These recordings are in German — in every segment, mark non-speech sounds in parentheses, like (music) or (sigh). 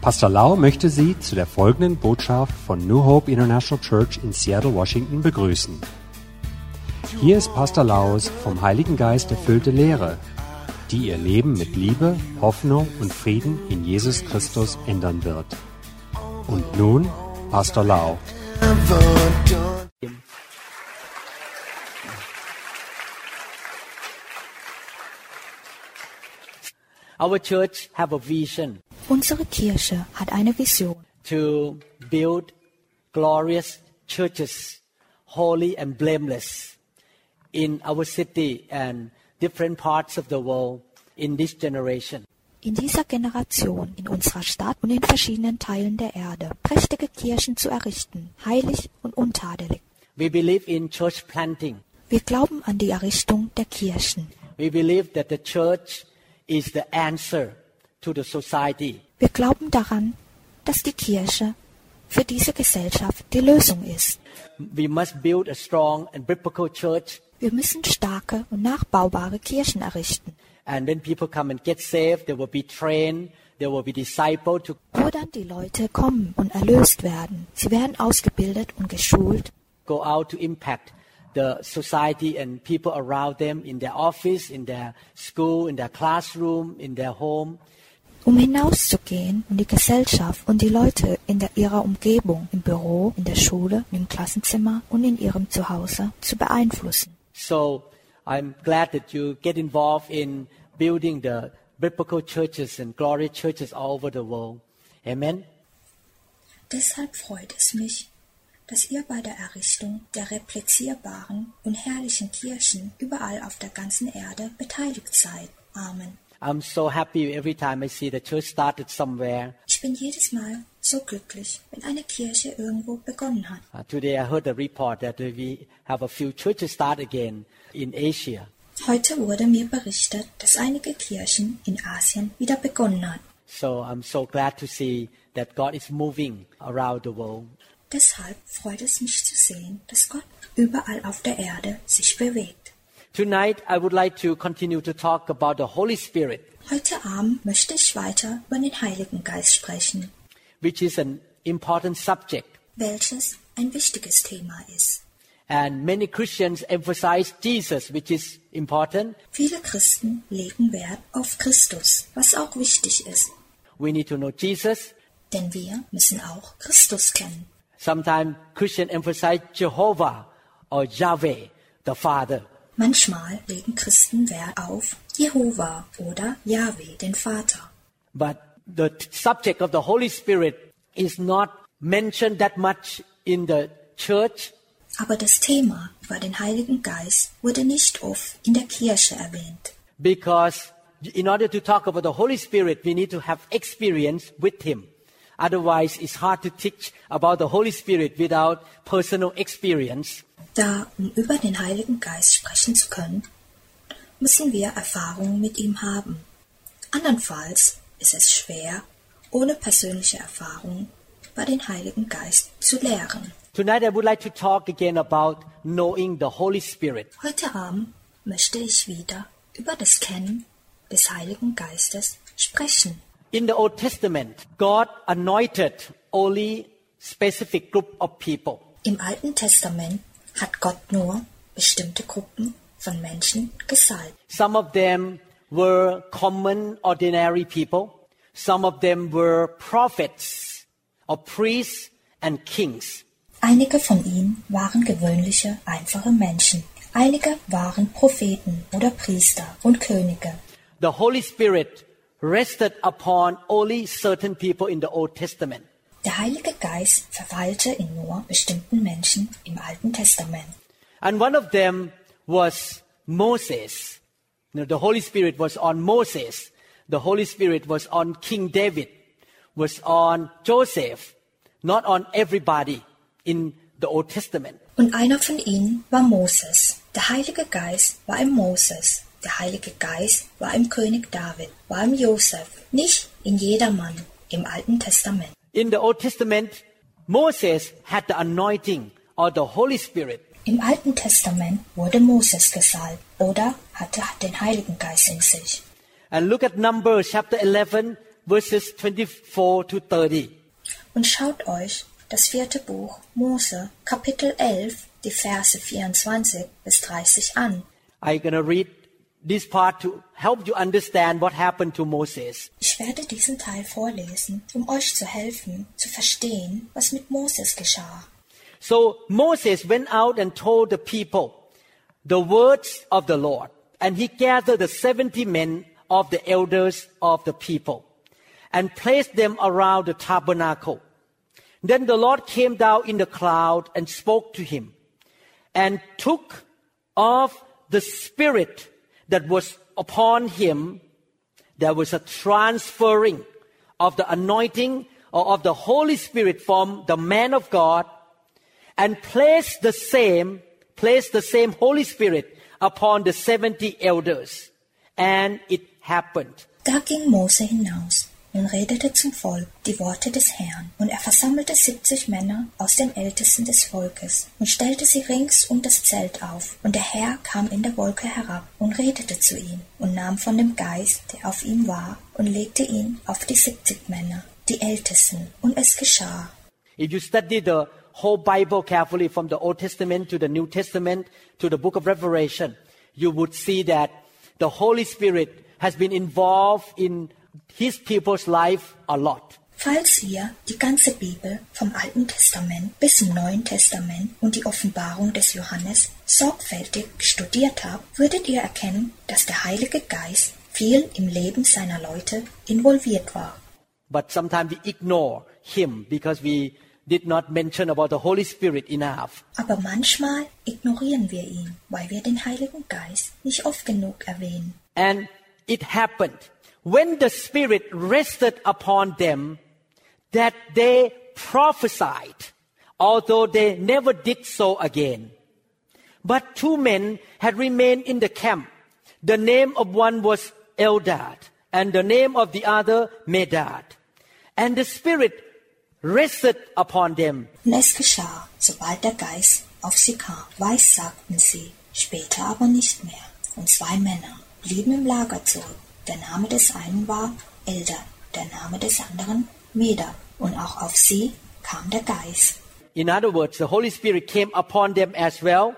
Pastor Lau möchte Sie zu der folgenden Botschaft von New Hope International Church in Seattle, Washington begrüßen. Hier ist Pastor Laus vom Heiligen Geist erfüllte Lehre, die Ihr Leben mit Liebe, Hoffnung und Frieden in Jesus Christus ändern wird. Und nun Pastor Lau. Our church have a vision Unsere Kirche hat eine Vision, to build glorious churches, holy and blameless, in our city and different parts of the world in this generation. in dieser Generation, in unserer Stadt und in verschiedenen Teilen der Erde prächtige Kirchen zu errichten, heilig und untadelig. We believe in church planting. Wir glauben an die Errichtung der Kirchen. We believe that the church is the answer to the society. Wir glauben daran, dass die Kirche für diese Gesellschaft die Lösung ist. We must build a strong and biblical church. Wir müssen starke und nachbaubare Kirchen errichten, And when people come and get saved, they will be trained, they will be discipled to wo dann die Leute kommen und erlöst werden. Sie werden ausgebildet und geschult, go out to impact the society and people around them in their office, in their school, in their classroom, in their home. um hinauszugehen und die Gesellschaft und die Leute in der, ihrer Umgebung, im Büro, in der Schule, im Klassenzimmer und in ihrem Zuhause zu beeinflussen. So I'm glad that you get involved in building the biblical churches and glory churches all over the world. Amen. Deshalb freut es mich, dass ihr bei der Errichtung der replizierbaren und herrlichen Kirchen überall auf der ganzen Erde beteiligt seid. Amen. I'm so happy every time I see the church started somewhere. Ich bin jedes Mal so glücklich, wenn eine Kirche irgendwo begonnen hat. Uh, today I heard a report that we have a few churches start again in Asia. Heute wurde mir berichtet, dass einige Kirchen in Asien wieder begonnen hat. So I'm so glad to see that God is moving around the world. Deshalb freut es mich zu sehen, dass Gott überall auf der Erde sich bewegt. Tonight I would like to continue to talk about the Holy Spirit, Heute Abend möchte ich weiter über den Heiligen Geist sprechen, which is an important subject. welches ein wichtiges Thema ist. And many Christians emphasize Jesus, which is important. Viele Christen legen Wert auf Christus, was auch wichtig ist, We need to know Jesus. denn wir müssen auch Christus kennen. Sometimes Christians emphasize Jehovah or Yahweh, the Father. Manchmal legen Christen Wert auf Jehova oder Yahweh, den Vater. But the subject of the Holy Spirit is not mentioned that much in the church. Aber das Thema über den Heiligen Geist wurde nicht oft in der Kirche erwähnt. Because in order to talk about the Holy Spirit, we need to have experience with Him. Otherwise, it's hard to teach about the Holy Spirit without personal experience. Da, um über den Heiligen Geist sprechen zu können, müssen wir Erfahrungen mit ihm haben. Andernfalls ist es schwer, ohne persönliche Erfahrung über den Heiligen Geist zu lehren. Tonight, I would like to talk again about knowing the Holy Spirit. Heute Abend möchte ich wieder über das Kennen des Heiligen Geistes sprechen. In the Old Testament, God anointed only specific group of people. Im Alten Testament hat Gott nur bestimmte Gruppen von Menschen gesalbt. Some of them were common, ordinary people. Some of them were prophets or priests and kings. Einige von ihnen waren gewöhnliche, einfache Menschen. Einige waren Propheten oder Priester und Könige. The Holy Spirit rested upon only certain people in the Old Testament. Der Heilige Geist verweilte in nur bestimmten Menschen im Alten Testament. And one of them was Moses. You know, the Holy Spirit was on Moses. The Holy Spirit was on King David, was on Joseph, not on everybody in the Old Testament. Und einer von ihnen war Moses. Der Heilige Geist war im Moses. Der Heilige Geist war im König David, war im Josef, nicht in jedermann im Alten Testament. In the Old Testament, Moses had the anointing or the Holy Spirit. Im Alten Testament wurde Moses gesalbt oder hatte den Heiligen Geist in sich. And look at Numbers chapter 11, verses 24 to 30. Und schaut euch das vierte Buch Mose, Kapitel 11, die Verse 24 bis 30 an. I'm going to read this part to help you understand what happened to Moses. Ich werde diesen Teil vorlesen, um euch zu helfen, zu verstehen, was mit Moses geschah. So Moses went out and told the people the words of the Lord. And he gathered the 70 men of the elders of the people and placed them around the tabernacle. Then the Lord came down in the cloud and spoke to him and took off the spirit that was upon him. There was a transferring of the anointing or of the Holy Spirit from the man of God and placed the same, placed the same Holy Spirit upon the 70 elders. And it happened. Da ging Mose hinaus und redete zum Volk die Worte des Herrn. Und er versammelte siebzig Männer aus den Ältesten des Volkes und stellte sie rings um das Zelt auf. Und der Herr kam in der Wolke herab und redete zu ihm und nahm von dem Geist, der auf ihm war, und legte ihn auf die siebzig Männer, die Ältesten. Und es geschah. If you study the whole Bible carefully from the Old Testament to the New Testament to the book of Revelation, you would see that the Holy Spirit has been involved in his people's life a lot. Falls ihr die ganze Bibel vom Alten Testament bis zum Neuen Testament und die Offenbarung des Johannes sorgfältig studiert habt, würdet ihr erkennen, dass der Heilige Geist viel im Leben seiner Leute involviert war. But sometimes we ignore him because we did not mention about the Holy Spirit enough. Aber manchmal ignorieren wir ihn, weil wir den Heiligen Geist nicht oft genug erwähnen. And it happened when the Spirit rested upon them that they prophesied, although they never did so again. But two men had remained in the camp. The name of one was Eldad, and the name of the other Medad. And the Spirit rested upon them. Es geschah, sobald der Geist auf sie kam, weissagten sie, später aber nicht mehr. Und zwei Männer blieben im Lager zurück. Der Name des einen war Eldad, der Name des anderen Medad. Und auch auf sie kam der Geist. In other words, the Holy Spirit came upon them as well.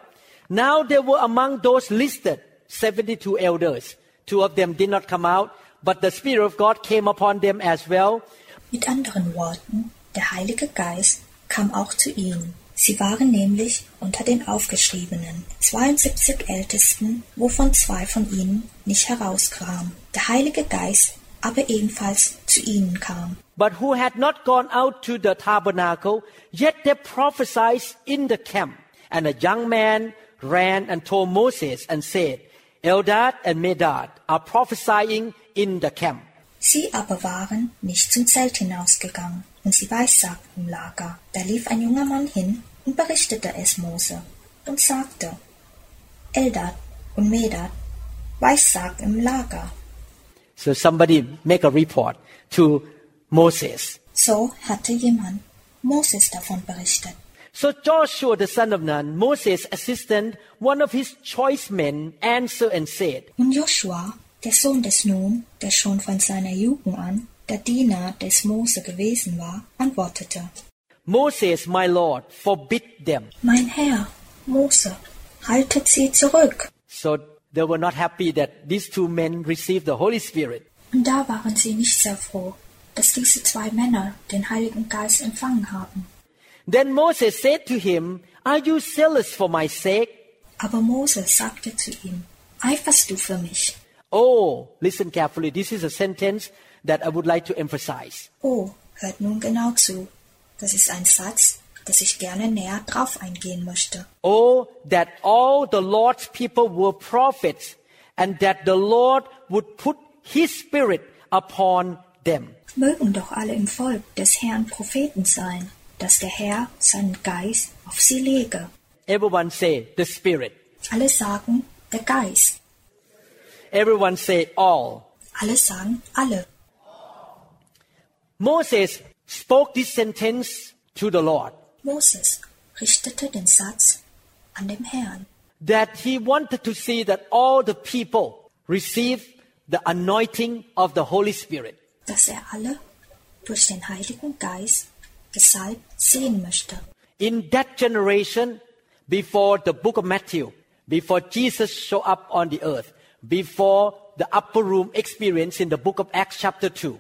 Now they were among those listed, 72 elders. Two of them did not come out, but the Spirit of God came upon them as well. Mit anderen Worten, der Heilige Geist kam auch zu ihnen. Sie waren nämlich unter den Aufgeschriebenen, 72 Ältesten, wovon zwei von ihnen nicht herauskamen. Der Heilige Geist aber ebenfalls zu ihnen kam. But who had not gone out to the tabernacle, yet they prophesied in the camp. And a young man ran and told Moses and said, Eldad and Medad are prophesying in the camp. Sie aber waren nicht zum Zelt hinausgegangen, und sie weissagten im Lager. Da lief ein junger Mann hin und berichtete es Mose und sagte, Eldad und Medad weissagten im Lager. So somebody make a report to Moses. So hatte jemand Moses davon berichtet. So Joshua the son of Nun, Moses' assistant, one of his choice men, answered and said, Und Joshua, der Sohn des Nun, der schon von seiner Jugend an der Diener des Mose gewesen war, antwortete, Moses, my Lord, forbid them. Mein Herr, Mose, haltet sie zurück. So they were not happy that these two men received the Holy Spirit. Und da waren sie nicht sehr froh, dass diese zwei Männer den Heiligen Geist empfangen haben. Then Moses said to him, Are you zealous for my sake? Aber Mose sagte zu ihm, Eiferst du für mich? Oh, listen carefully. This is a sentence that I would like to emphasize. Oh, hört nun genau zu. Das ist ein Satz, dass ich gerne näher drauf eingehen möchte. Oh, that all the Lord's people were prophets, and that the Lord would put his spirit upon them. Mögen doch alle im Volk des Herrn Propheten sein, dass der Herr seinen Geist auf sie lege. Everyone say the spirit. Alle sagen, der Geist. Everyone say all. Alle sagen, alle. Moses spoke this sentence to the Lord Moses richtete den Satz an dem Herrn, that he wanted to see that all the people receive the anointing of the Holy Spirit. dass er alle durch den Heiligen Geist gesalbt sehen möchte. In that generation, before the book of Matthew, before Jesus showed up on the earth, before the upper room experience in the book of Acts chapter 2,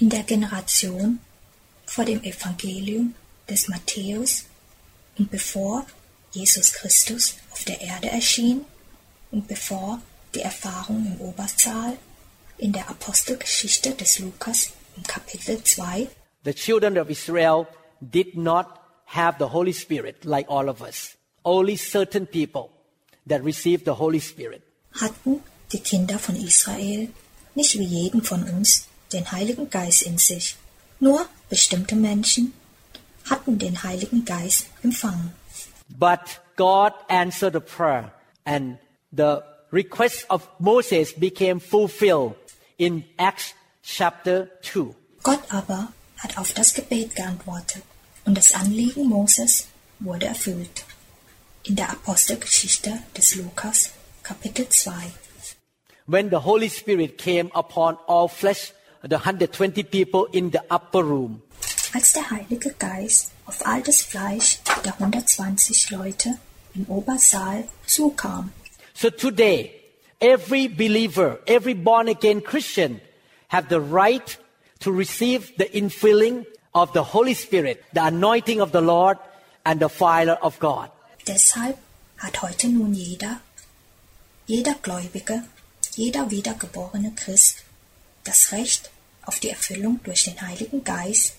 In der Generation vor dem Evangelium des Matthäus und bevor Jesus Christus auf der Erde erschien und bevor die Erfahrung im Obersaal in der Apostelgeschichte des Lukas im Kapitel 2 the children of Israel did not have the Holy Spirit like all of us. Only certain people that received the Holy Spirit. hatten die Kinder von Israel nicht wie jeden von uns den Heiligen Geist in sich. Nur bestimmte Menschen hatten den Heiligen Geist empfangen. But God answered the prayer and the request of Moses became fulfilled in Acts chapter 2. Gott aber hat auf das Gebet geantwortet und das Anliegen Moses wurde erfüllt. In der Apostelgeschichte des Lukas, Kapitel 2. When the Holy Spirit came upon all flesh, the 120 people in the upper room, Als der Heilige Geist auf all das Fleisch der 120 Leute im Obersaal zukam, So today, every believer, every born again Christian have the right to receive the infilling of the Holy Spirit, the anointing of the Lord and the fire of God. Deshalb hat heute nun jeder, jeder Gläubige, jeder wiedergeborene Christ das Recht auf die Erfüllung durch den Heiligen Geist,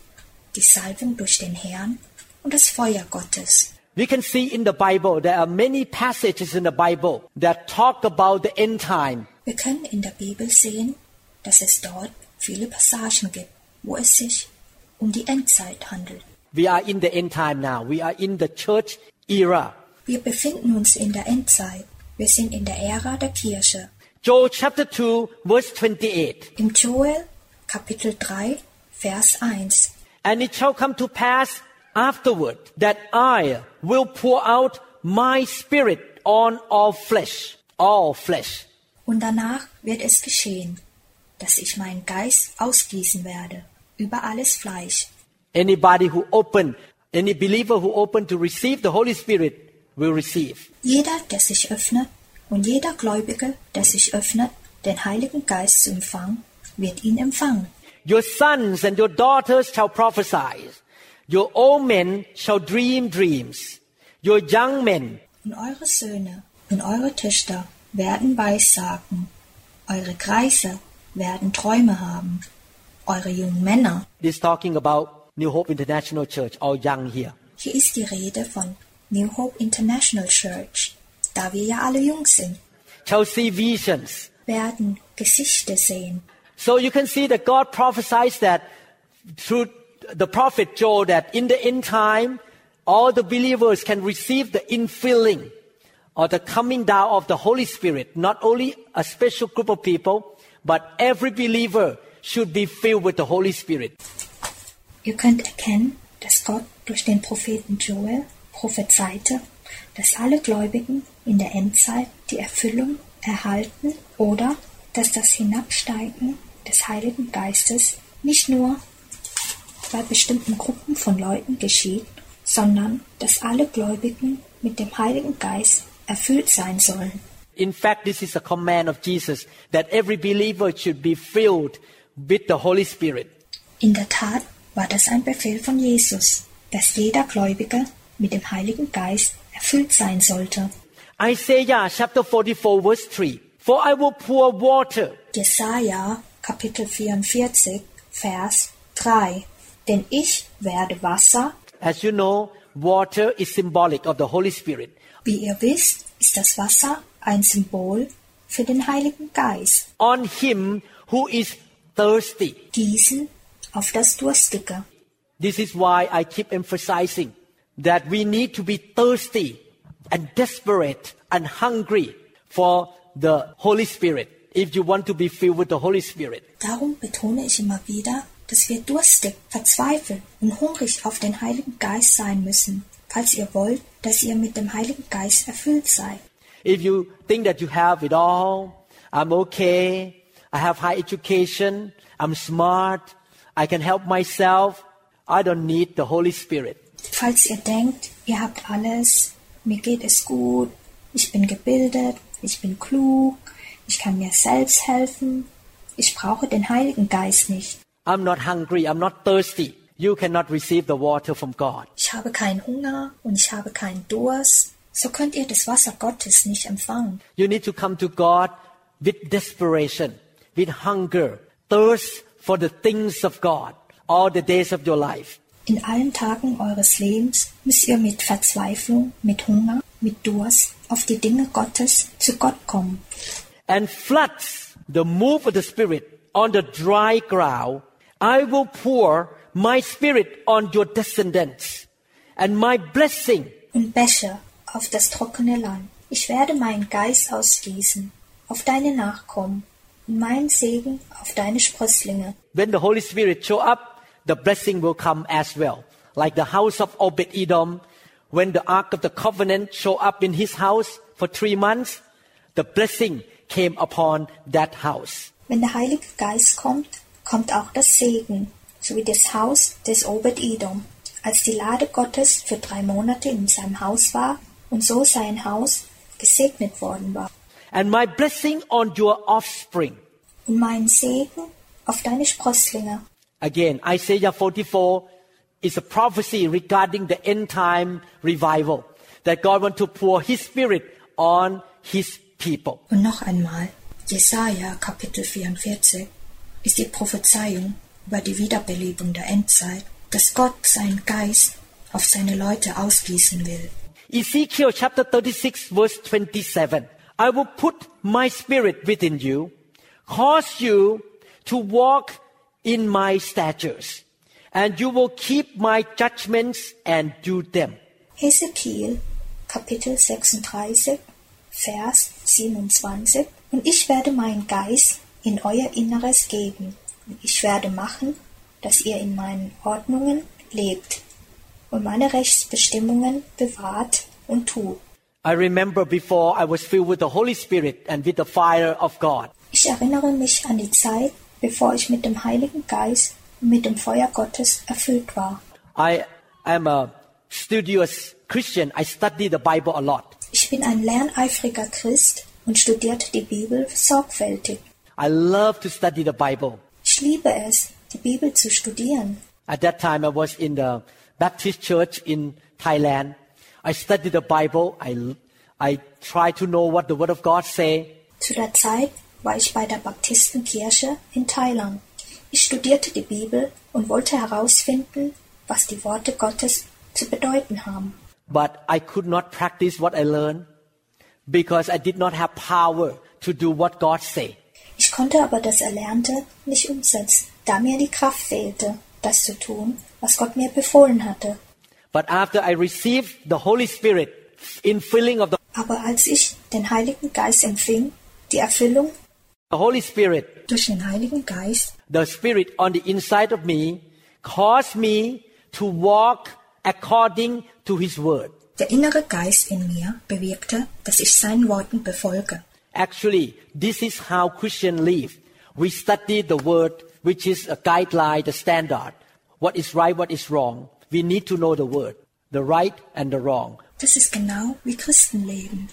die Salbung durch den Herrn und das Feuer Gottes. We can see in the Bible, there are many passages in the Bible that talk about the end time. Wir können in der Bibel sehen, dass es dort viele Passagen gibt, wo es sich um die Endzeit handelt. We are in the end time now. We are in the church era. Wir befinden uns in der Endzeit. Wir sind in der Ära der Kirche. Joel chapter 2 verse 28. Im Joel Kapitel 3, Vers 1. And it shall come to pass afterward that I will pour out my spirit on all flesh, all flesh. Und danach wird es geschehen, dass ich meinen Geist ausgießen werde über alles Fleisch. Anybody who open, any believer who open to receive the Holy Spirit will receive. Jeder, der sich öffnet und jeder Gläubige, der sich öffnet, den Heiligen Geist zu empfangen, wird ihn empfangen. Your sons and your daughters shall prophesy. Your old men shall dream dreams. Your young men Und eure Söhne und eure Töchter werden Weissagen. Eure Kreise werden Träume haben. Eure jungen Männer. This talking about New Hope International Church, all young here. Hier ist die Rede von New Hope International Church. Da wir ja alle jung sind, Shall see visions. werden Gesichter sehen. So you can see that God prophesies that through the prophet Joel that in the end time, all the believers can receive the infilling or the coming down of the Holy Spirit. Not only a special group of people, but every believer should be filled with the Holy Spirit. Ihr könnt erkennen, dass Gott durch den Propheten Joel prophezeite, dass alle Gläubigen in der Endzeit die Erfüllung erhalten oder dass das Hinabsteigen des Heiligen Geistes nicht nur bei bestimmten Gruppen von Leuten geschieht, sondern dass alle Gläubigen mit dem Heiligen Geist erfüllt sein sollen. In fact, this is a command of Jesus that every believer should be filled with the Holy Spirit. In der Tat war das ein Befehl von Jesus, dass jeder Gläubige mit dem Heiligen Geist erfüllt sein sollte. Isaiah chapter 44 verse 3. For I will pour water Jesaja Kapitel 44 Vers 3 Denn ich werde Wasser, As you know, water is symbolic of the Holy Spirit. wie ihr wisst, ist das Wasser ein Symbol für den Heiligen Geist, On him who is thirsty. gießen auf das Durstige. This is why I keep emphasizing that we need to be thirsty and desperate and hungry for the Holy Spirit if you want to be filled with the Holy Spirit. Darum betone ich immer wieder, dass wir durstig, verzweifelt und hungrig auf den Heiligen Geist sein müssen, falls ihr wollt, dass ihr mit dem Heiligen Geist erfüllt seid. If you think that you have it all, I'm okay, I have high education. I'm smart. I can help myself. I don't need the Holy Spirit. Falls ihr denkt, ihr habt alles, mir geht es gut, ich bin gebildet, ich bin klug, ich kann mir selbst helfen, ich brauche den Heiligen Geist nicht. I'm not hungry. I'm not thirsty. You cannot receive the water from God. Ich habe keinen Hunger und ich habe keinen Durst. So könnt ihr das Wasser Gottes nicht empfangen. You need to come to God with desperation, with hunger, thirst for the things of God all the days of your life. In allen Tagen eures Lebens müsst ihr mit Verzweiflung, mit Hunger, mit Durst auf die Dinge Gottes zu Gott kommen. and floods the move of the Spirit on the dry ground, I will pour my Spirit on your descendants and my blessing und Becher auf das trockene Land. Ich werde meinen Geist ausgießen auf deine Nachkommen und meinen Segen auf deine Sprösslinge. when the Holy Spirit show up, the blessing will come as well. Like the house of Obed Edom, when the Ark of the Covenant showed up in his house for three months, the blessing came upon that house. Wenn der Heilige Geist kommt, kommt auch das Segen, so wie das Haus des Obed-Edom. Als die Lade Gottes für drei Monate in seinem Haus war und so sein Haus gesegnet worden war. And my blessing on your offspring. Und mein Segen auf deine Sprösslinge. Again, Isaiah 44 is a prophecy regarding the end time revival that God wants to pour His Spirit on His people. Und noch einmal, Jesaja Kapitel 44 ist die Prophezeiung über die Wiederbelebung der Endzeit, dass Gott seinen Geist auf seine Leute ausgießen will. Ezekiel chapter 36 verse 27. I will put my spirit within you, cause you to walk in my statutes, and you will keep my judgments and do them. Hesekiel Kapitel 36 Vers 27 Und ich werde meinen Geist in euer Inneres geben und ich werde machen, dass ihr in meinen Ordnungen lebt und meine Rechtsbestimmungen bewahrt und tut. I remember before I was filled with the Holy Spirit and with the fire of God. Ich erinnere mich an die Zeit, bevor ich mit dem Heiligen Geist und mit dem Feuer Gottes erfüllt war. I am a studious Christian. I study the Bible a lot. Ich bin ein lerneifriger Christ und studierte die Bibel sorgfältig. I love to study the Bible. Ich liebe es, die Bibel zu studieren. At that time, I was in the Baptist church in Thailand. I studied the Bible. I, I try to know what the Word of God say. Zu der Zeit war ich bei der Baptistenkirche in Thailand. Ich studierte die Bibel und wollte herausfinden, was die Worte Gottes zu bedeuten haben. But I could not practice what I learned because I did not have power to do what God say. Ich konnte aber das Erlernte nicht umsetzen, da mir die Kraft fehlte, das zu tun, was Gott mir befohlen hatte. But after I received the Holy Spirit in filling of the, Aber als ich den Heiligen Geist empfing, die Erfüllung the Holy Spirit, durch den Heiligen Geist, the Spirit on the inside of me caused me to walk according to His Word. der innere Geist in mir bewirkte, dass ich seinen Worten befolge. Actually, this is how Christians live. We study the Word, which is a guideline, the standard. What is right, what is wrong. We need to know the Word, the right and the wrong. Das ist genau wie Christen leben.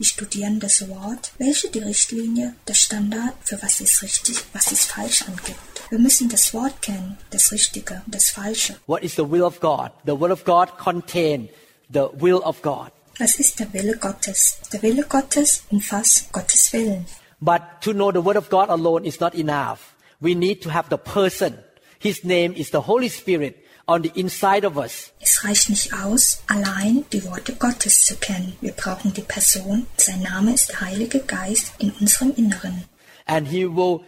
Wir studieren das Wort, welche die Richtlinie, der Standard für was ist richtig, was ist falsch angibt. Wir müssen das Wort kennen, das Richtige das Falsche. What is the will of God? The will of God contain the will of God. Was ist der Wille Gottes? Der Wille Gottes umfasst Gottes Willen. But to know the Word of God alone is not enough. We need to have the person. His name is the Holy Spirit on the inside of us. Es reicht nicht aus, allein die Worte Gottes zu kennen. Wir brauchen die Person. Sein Name ist der Heilige Geist in unserem Inneren. And He will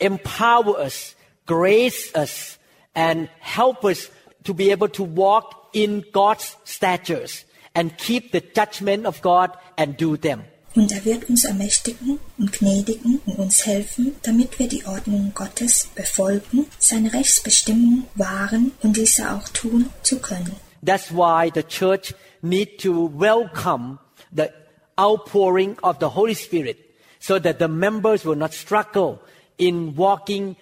empower us, grace us, and help us to be able to walk in God's statutes and keep the judgment of God and do them. Und er wird uns ermächtigen und gnädigen und uns helfen, damit wir die Ordnungen Gottes befolgen, seine Rechtsbestimmungen wahren und diese auch tun zu können. That's why the church need to welcome the outpouring of the Holy Spirit so that the members will not struggle in walking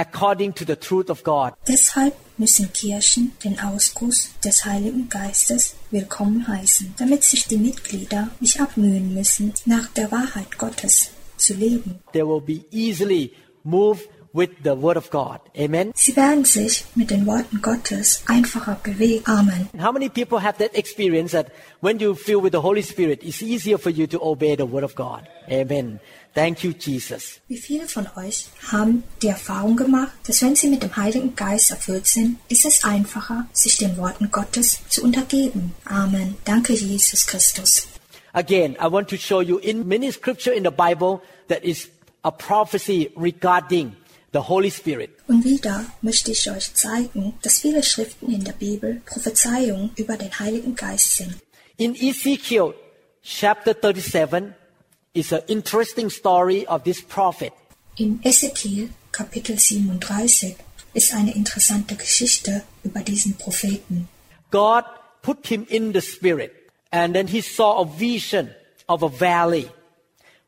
according to the truth of God. Deshalb müssen Kirchen den Ausguss des Heiligen Geistes willkommen heißen, damit sich die Mitglieder nicht abmühen müssen, nach der Wahrheit Gottes zu leben. They will be easily moved with the word of God. Amen. Sie werden sich mit den Worten Gottes einfacher bewegen. Amen. How many people have that experience that when you feel with the Holy Spirit, it's easier for you to obey the word of God? Amen. Thank you, Jesus. Wie viele von euch haben die Erfahrung gemacht, dass wenn sie mit dem Heiligen Geist erfüllt sind, ist es einfacher, sich den Worten Gottes zu untergeben? Amen. Danke, Jesus Christus. Again, I want to show you in many scripture in the Bible that is a prophecy regarding the Holy Spirit. Und wieder möchte ich euch zeigen, dass viele Schriften in der Bibel Prophezeiungen über den Heiligen Geist sind. In Ezekiel chapter 37 is an interesting story of this prophet. In Ezekiel Kapitel 37 ist eine interessante Geschichte über diesen Propheten. God put him in the spirit and then he saw a vision of a valley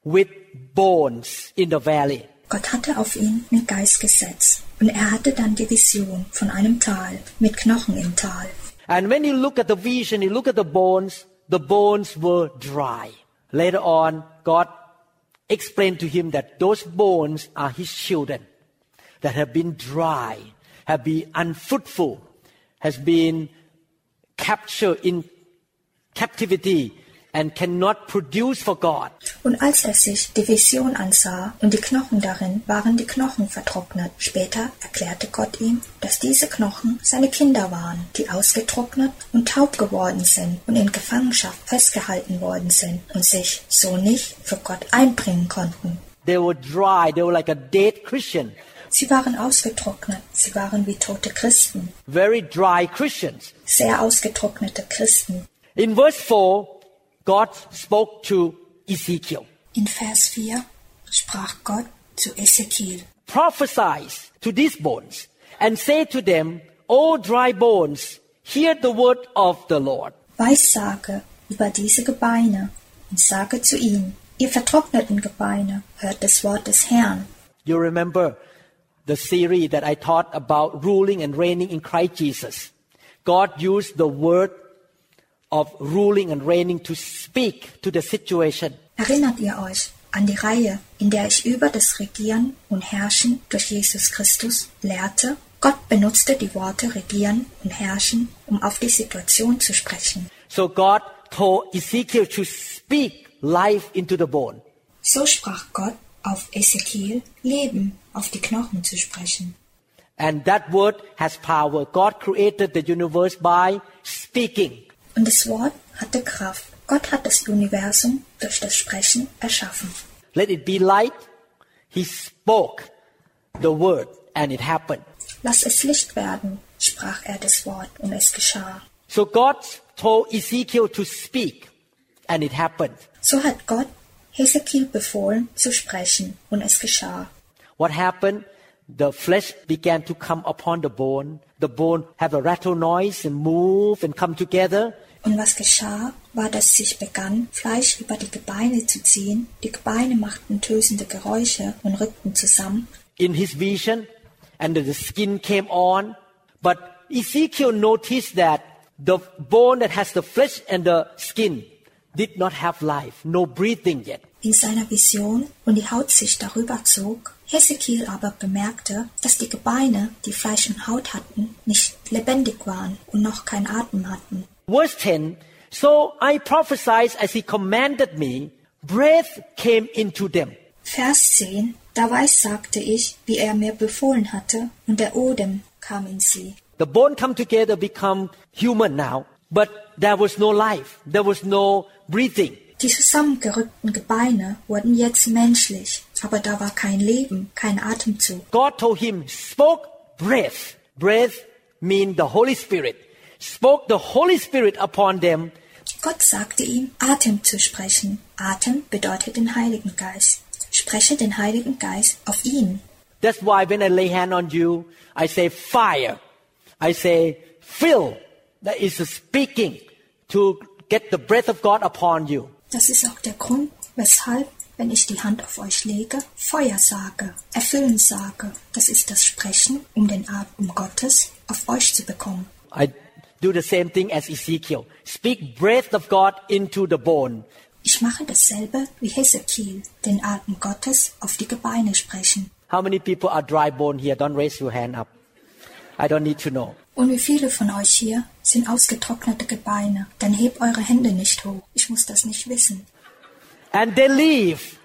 with bones in the valley. Gott hatte auf ihn den Geist gesetzt und er hatte dann die Vision von einem Tal mit Knochen im Tal. And when you look at the vision, you look at the bones, the bones were dry. Later on, God explained to him that those bones are his children that have been dry, have been unfruitful, has been captured in captivity and cannot produce for God. Und als er sich die Vision ansah und die Knochen darin, waren die Knochen vertrocknet. Später erklärte Gott ihm, dass diese Knochen seine Kinder waren, die ausgetrocknet und taub geworden sind und in Gefangenschaft festgehalten worden sind und sich so nicht für Gott einbringen konnten. They were dry, they were like a dead Christian, Sie waren ausgetrocknet, sie waren wie tote Christen, very dry Christians. sehr ausgetrocknete Christen. In verse 4, God spoke to Ezekiel. In Vers 4 sprach Gott zu Ezekiel. prophesy to these bones and say to them, O dry bones, hear the word of the Lord. Weissage über diese Gebeine und sage zu ihnen, ihr vertrockneten Gebeine, hört das Wort des Herrn. You remember the series that I taught about ruling and reigning in Christ Jesus. God used the word of ruling and reigning to speak to the situation. Erinnert ihr euch an die Reihe, in der ich über das Regieren und Herrschen durch Jesus Christus lehrte? Gott benutzte die Worte regieren und herrschen, um auf die Situation zu sprechen. So God told Ezekiel to speak life into the bone. So sprach Gott auf Ezekiel, Leben auf die Knochen zu sprechen. And that word has power. God created the universe by speaking. Und das Wort hatte Kraft. Gott hat das Universum durch das Sprechen erschaffen. Let it be light. He spoke the word and it happened. Lass es Licht werden, sprach er das Wort, und es geschah. So God told Ezekiel to speak and it happened. So hat Gott Hesekiel befohlen zu sprechen, und es geschah. What happened? The flesh began to come upon the bone. The bone have a rattle noise and move and come together. Und was geschah, war, dass sich begann, Fleisch über die Gebeine zu ziehen. Die Gebeine machten tösende Geräusche und rückten zusammen. in his vision and the skin came on. But Ezekiel noticed that the bone that has the flesh and the skin did not have life, no breathing yet. In seiner Vision und die Haut sich darüber zog. Hesekiel aber bemerkte, dass die Gebeine, die Fleisch und Haut hatten, nicht lebendig waren und noch keinen Atem hatten. Verse 10 So I prophesied as he commanded me, breath came into them. Vers 10 Da weissagte ich, wie er mir befohlen hatte, und der Odem kam in sie. The bone come together, become human now, but there was no life, there was no breathing. Die zusammengerückten Gebeine wurden jetzt menschlich, aber da war kein Leben, kein Atemzug. God told him, spoke breath. Breath mean the Holy Spirit. Spoke the Holy Spirit upon them. Gott sagte ihm, Atem zu sprechen. Atem bedeutet den Heiligen Geist. Spreche den Heiligen Geist auf ihn. That's why when I lay hand on you, I say fire. I say fill. That is speaking to get the breath of God upon you. Das ist auch der Grund, weshalb, wenn ich die Hand auf euch lege, Feuer sage, erfüllen sage. Das ist das Sprechen, um den Atem Gottes auf euch zu bekommen. I do the same thing as Ezekiel. Speak breath of God into the bone. Ich mache dasselbe wie Hesekiel, den Atem Gottes auf die Gebeine sprechen. How many people are dry bone here? Don't raise your hand up. I don't need to know. Und wie viele von euch hier sind ausgetrocknete Gebeine? Dann hebt eure Hände nicht hoch. Ich muss das nicht wissen. And they leave,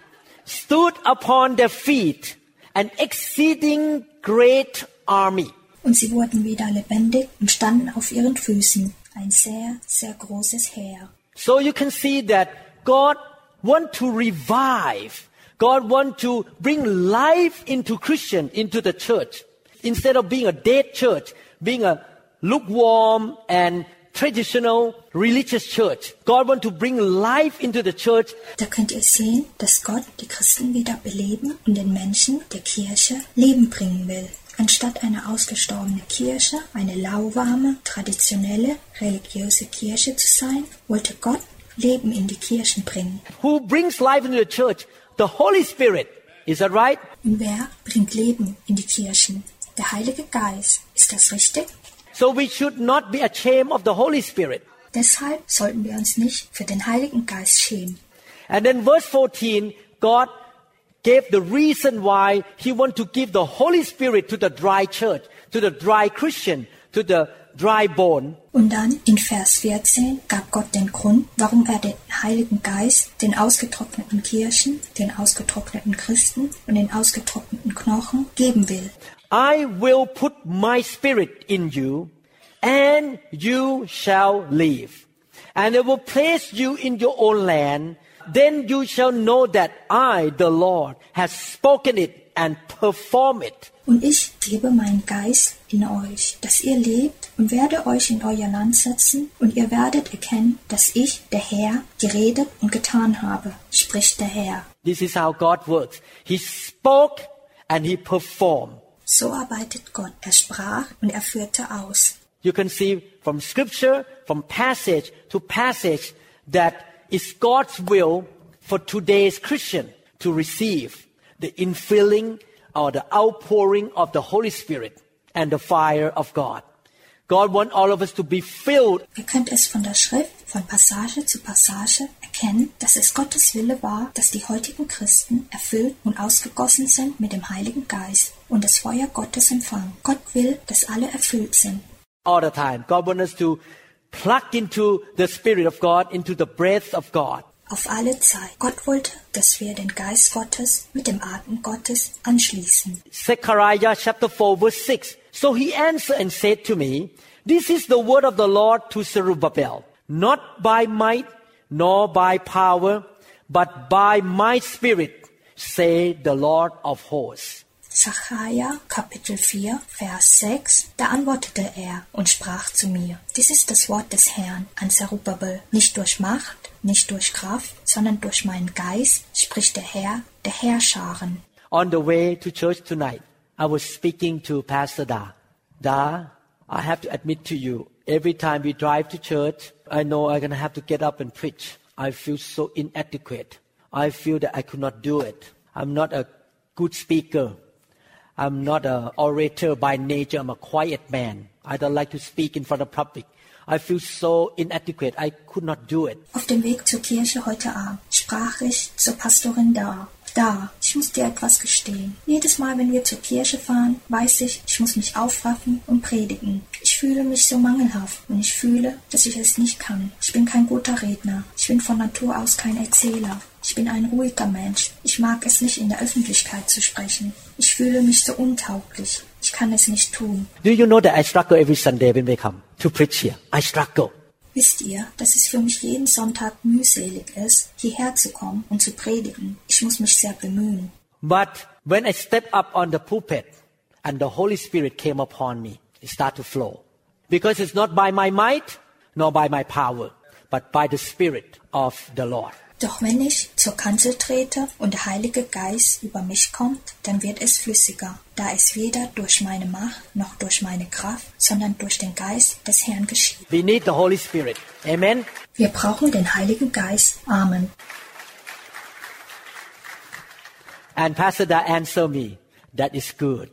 stood upon their feet, an exceeding great army. Und sie wurden wieder lebendig und standen auf ihren Füßen. Ein sehr, sehr großes Heer. So you can see that God want to revive. God want to bring life into Christian, into the church. Instead of being a dead church, being a lukewarm and traditional religious church. God want to bring life into the church Da könnt ihr sehen, dass Gott die Christen wieder beleben und den Menschen der Kirche Leben bringen will. Anstatt eine ausgestorbene Kirche, eine lauwarme, traditionelle, religiöse Kirche zu sein, wollte Gott Leben in die Kirchen bringen. who brings life into the church. The Holy Spirit. Is that right? Und wer bringt Leben in die Kirchen? Der Heilige Geist. Ist das richtig? So we should not be ashamed of the Holy Spirit. Deshalb sollten wir uns nicht für den Heiligen Geist schämen. And then verse 14, God gave the reason why he want to give the Holy Spirit to the dry church, to the dry Christian, to the dry bone. Und dann in Vers 14 gab Gott den Grund, warum er den Heiligen Geist den ausgetrockneten Kirchen, den ausgetrockneten Christen und den ausgetrockneten Knochen geben will. I will put my spirit in you and you shall live. And I will place you in your own land. Then you shall know that I, the Lord, has spoken it and perform it. Und ich gebe meinen Geist in euch, dass ihr lebt und werde euch in euer Land setzen und ihr werdet erkennen, dass ich, der Herr, geredet und getan habe, spricht der Herr. This is how God works. He spoke and he performed. So arbeitet Gott. Er sprach und er führte aus. You can see from scripture, from passage to passage, that it's God's will for today's Christian to receive the infilling or the outpouring of the Holy Spirit and the fire of God. God wants all of us to be filled Ihr könnt es von der Schrift, von Passage zu Passage erkennen, dass es Gottes Wille war, dass die heutigen Christen erfüllt und ausgegossen sind mit dem Heiligen Geist und das Feuer Gottes empfangen. Gott will, dass alle erfüllt sind. all the time. God wants us to plug into the Spirit of God, into the breath of God. Auf alle Zeit. Gott wollte, dass wir den Geist Gottes mit dem Atem Gottes anschließen. Zechariah chapter 4 verse 6. So he answered and said to me, This is the word of the Lord to Zerubbabel, not by might nor by power, but by my spirit, say the Lord of hosts. Zachariah Kapitel 4, Vers 6. Da antwortete er und sprach zu mir, dies ist das Wort des Herrn an Zerubbabel, nicht durch Macht, nicht durch Kraft, sondern durch meinen Geist, spricht der Herr, der Herrscharen. On the way to church tonight, I was speaking to Pastor Da. Da, I have to admit to you, every time we drive to church, I know I'm going to have to get up and preach. I feel so inadequate. I feel that I could not do it. I'm not a good speaker. I'm not an orator by nature. I'm a quiet man. I don't like to speak in front of public. I feel so inadequate. I could not do it. Auf dem Weg zur Kirche heute Abend sprach ich zur Pastorin da. Da, ich muss dir etwas gestehen. Jedes Mal, wenn wir zur Kirche fahren, weiß ich, ich muss mich aufraffen und predigen. Ich fühle mich so mangelhaft und ich fühle, dass ich es nicht kann. Ich bin kein guter Redner. Ich bin von Natur aus kein Erzähler. Ich bin ein ruhiger Mensch. Ich mag es nicht, in der Öffentlichkeit zu sprechen. Ich fühle mich so untauglich. Ich kann es nicht tun. Do you know that I struggle every Sunday when we come to preach here? I struggle. Wisst ihr, dass es für mich jeden Sonntag mühselig ist, hierher zu kommen und zu predigen? Ich muss mich sehr bemühen. But when I stepped up on the pulpit and the Holy Spirit came upon me, it started to flow. Because it's not by my might nor by my power, but by the Spirit of the Lord. Doch wenn ich zur Kanzel trete und der Heilige Geist über mich kommt, dann wird es flüssiger, da es weder durch meine Macht noch durch meine Kraft, sondern durch den Geist des Herrn geschieht. We need the Holy Spirit. Amen. Wir brauchen den Heiligen Geist. Amen. And Pastor Da answered me, that is good.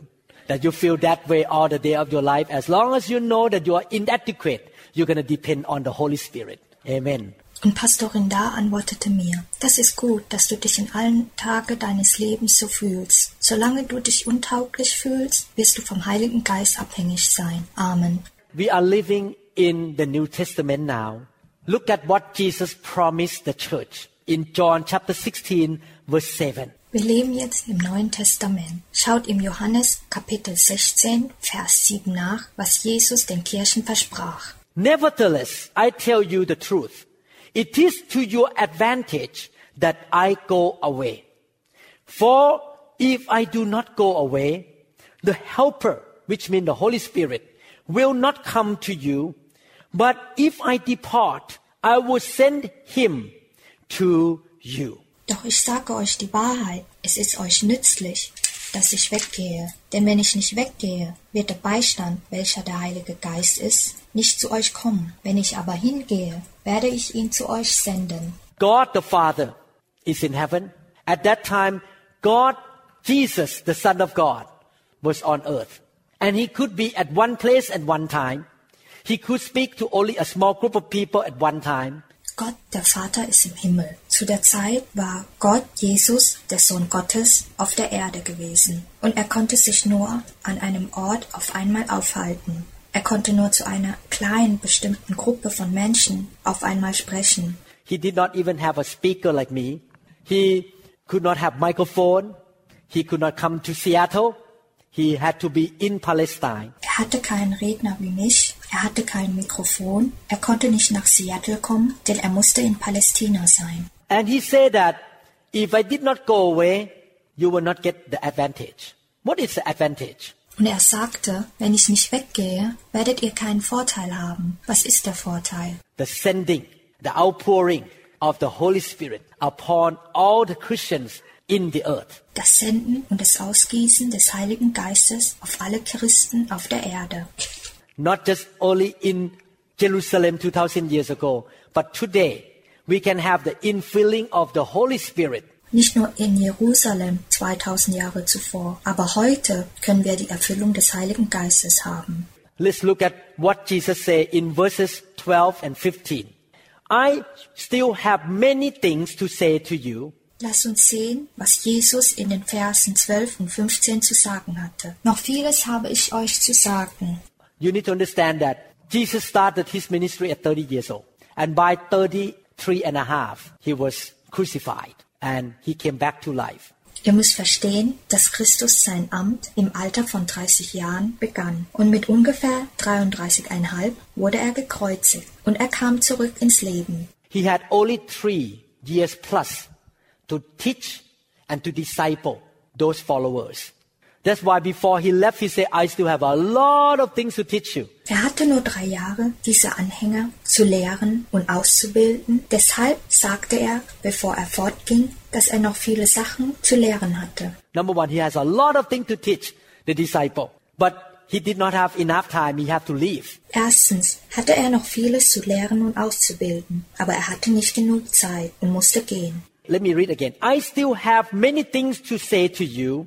That you feel that way all the day of your life. As long as you know that you are inadequate, you're going to depend on the Holy Spirit. Amen. Und Pastorin Da antwortete mir, das ist gut, dass du dich in allen Tage deines Lebens so fühlst. Solange du dich untauglich fühlst, wirst du vom Heiligen Geist abhängig sein. Amen. We are living in the New Testament now. Look at what Jesus promised the church in John chapter 16 verse 7. Wir leben jetzt im Neuen Testament. Schaut im Johannes Kapitel 16, Vers 7 nach, was Jesus den Kirchen versprach. Nevertheless, I tell you the truth. It is to your advantage that I go away. For if I do not go away, the Helper, which means the Holy Spirit, will not come to you. But if I depart, I will send him to you. Doch ich sage euch die Wahrheit, es ist euch nützlich, dass ich weggehe. Denn wenn ich nicht weggehe, wird der Beistand, welcher der Heilige Geist ist, nicht zu euch kommen. Wenn ich aber hingehe, werde ich ihn zu euch senden. God the Father is in heaven. At that time, God, Jesus, the Son of God, was on earth. And he could be at one place at one time. He could speak to only a small group of people at one time. Gott, der Vater, ist im Himmel. Zu der Zeit war Gott, Jesus, der Sohn Gottes, auf der Erde gewesen. Und er konnte sich nur an einem Ort auf einmal aufhalten. Er konnte nur zu einer kleinen bestimmten Gruppe von Menschen auf einmal sprechen. He did not even have a speaker like me. He could not have microphone. He could not come to Seattle. He had to be in Palestine. Er hatte keinen Redner wie mich, er hatte kein Mikrofon, er konnte nicht nach Seattle kommen, denn er musste in Palästina sein. And he said that if I did not go away, you will not get the advantage. What is the advantage? Und er sagte, wenn ich nicht weggehe, werdet ihr keinen Vorteil haben. Was ist der Vorteil? The sending, the outpouring of the Holy Spirit upon all the Christians in the earth. Das Senden und das Ausgießen des Heiligen Geistes auf alle Christen auf der Erde. Not just only in Jerusalem 2000 years ago, but today we can have the infilling of the Holy Spirit Nicht nur in Jerusalem 2000 Jahre zuvor, aber heute können wir die Erfüllung des Heiligen Geistes haben. Let's look at what Jesus said in verses 12 and 15. I still have many things to say to you, Lass uns sehen, was Jesus in den Versen 12 und 15 zu sagen hatte. Noch vieles habe ich euch zu sagen. You need to understand that Jesus started his ministry at 30 years old. And by 33 and a half, he was crucified and he came back to life. Ihr müsst verstehen, dass Christus sein Amt im Alter von 30 Jahren begann und mit ungefähr 33,5 wurde er gekreuzigt und er kam zurück ins Leben. He had only three years plus to teach and to disciple those followers. That's why before he left, he said, I still have a lot of things to teach you. Er hatte nur drei Jahre, diese Anhänger zu lehren und auszubilden. Deshalb sagte er, bevor er fortging, dass er noch viele Sachen zu lehren hatte. Number one, he has a lot of things to teach the disciple, but he did not have enough time. He had to leave. Erstens hatte er noch vieles zu lehren und auszubilden, aber er hatte nicht genug Zeit und musste gehen. Let me read again. I still have many things to say to you,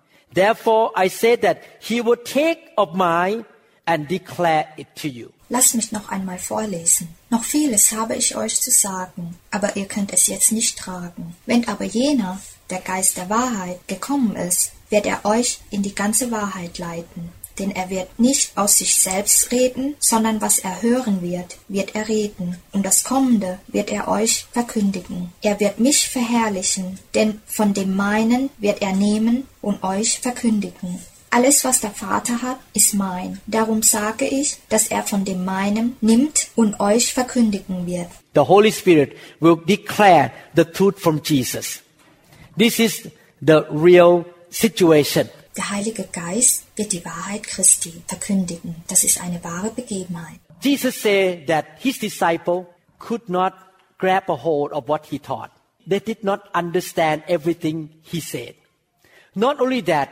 Therefore, I say that he will take of mine and declare it to you. Lasst mich noch einmal vorlesen. Noch vieles habe ich euch zu sagen, aber ihr könnt es jetzt nicht tragen. Wenn aber jener, der Geist der Wahrheit, gekommen ist, wird er euch in die ganze Wahrheit leiten. Denn er wird nicht aus sich selbst reden, sondern was er hören wird, wird er reden, und das Kommende wird er euch verkündigen. Er wird mich verherrlichen, denn von dem meinen wird er nehmen und euch verkündigen. Alles, was der Vater hat, ist mein. Darum sage ich, dass er von dem meinem nimmt und euch verkündigen wird. The Holy Spirit will declare the truth from Jesus. This is the real situation Der Heilige Geist wird die Wahrheit Christi verkündigen. Das ist eine wahre Begebenheit. Jesus said that his disciple could not grab a hold of what he taught. They did not understand everything he said. Not only that,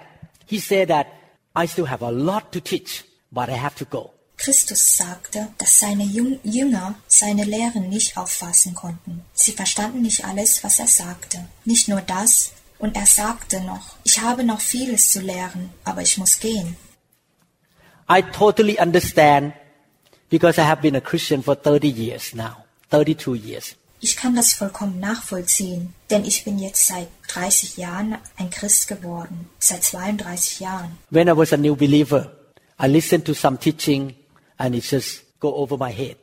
he said that I still have a lot to teach, but I have to go. Christus sagte, dass seine Jüng- Jünger seine Lehren nicht auffassen konnten. Sie verstanden nicht alles, was er sagte. Nicht nur das, und er sagte noch, ich habe noch vieles zu lehren, aber ich muss gehen. I totally understand because I have been a Christian for 30 years now, 32 years. Ich kann das vollkommen nachvollziehen, denn ich bin jetzt seit 30 Jahren ein Christ geworden, seit 32 Jahren. When I was a new believer, I listened to some teaching and it just go over my head.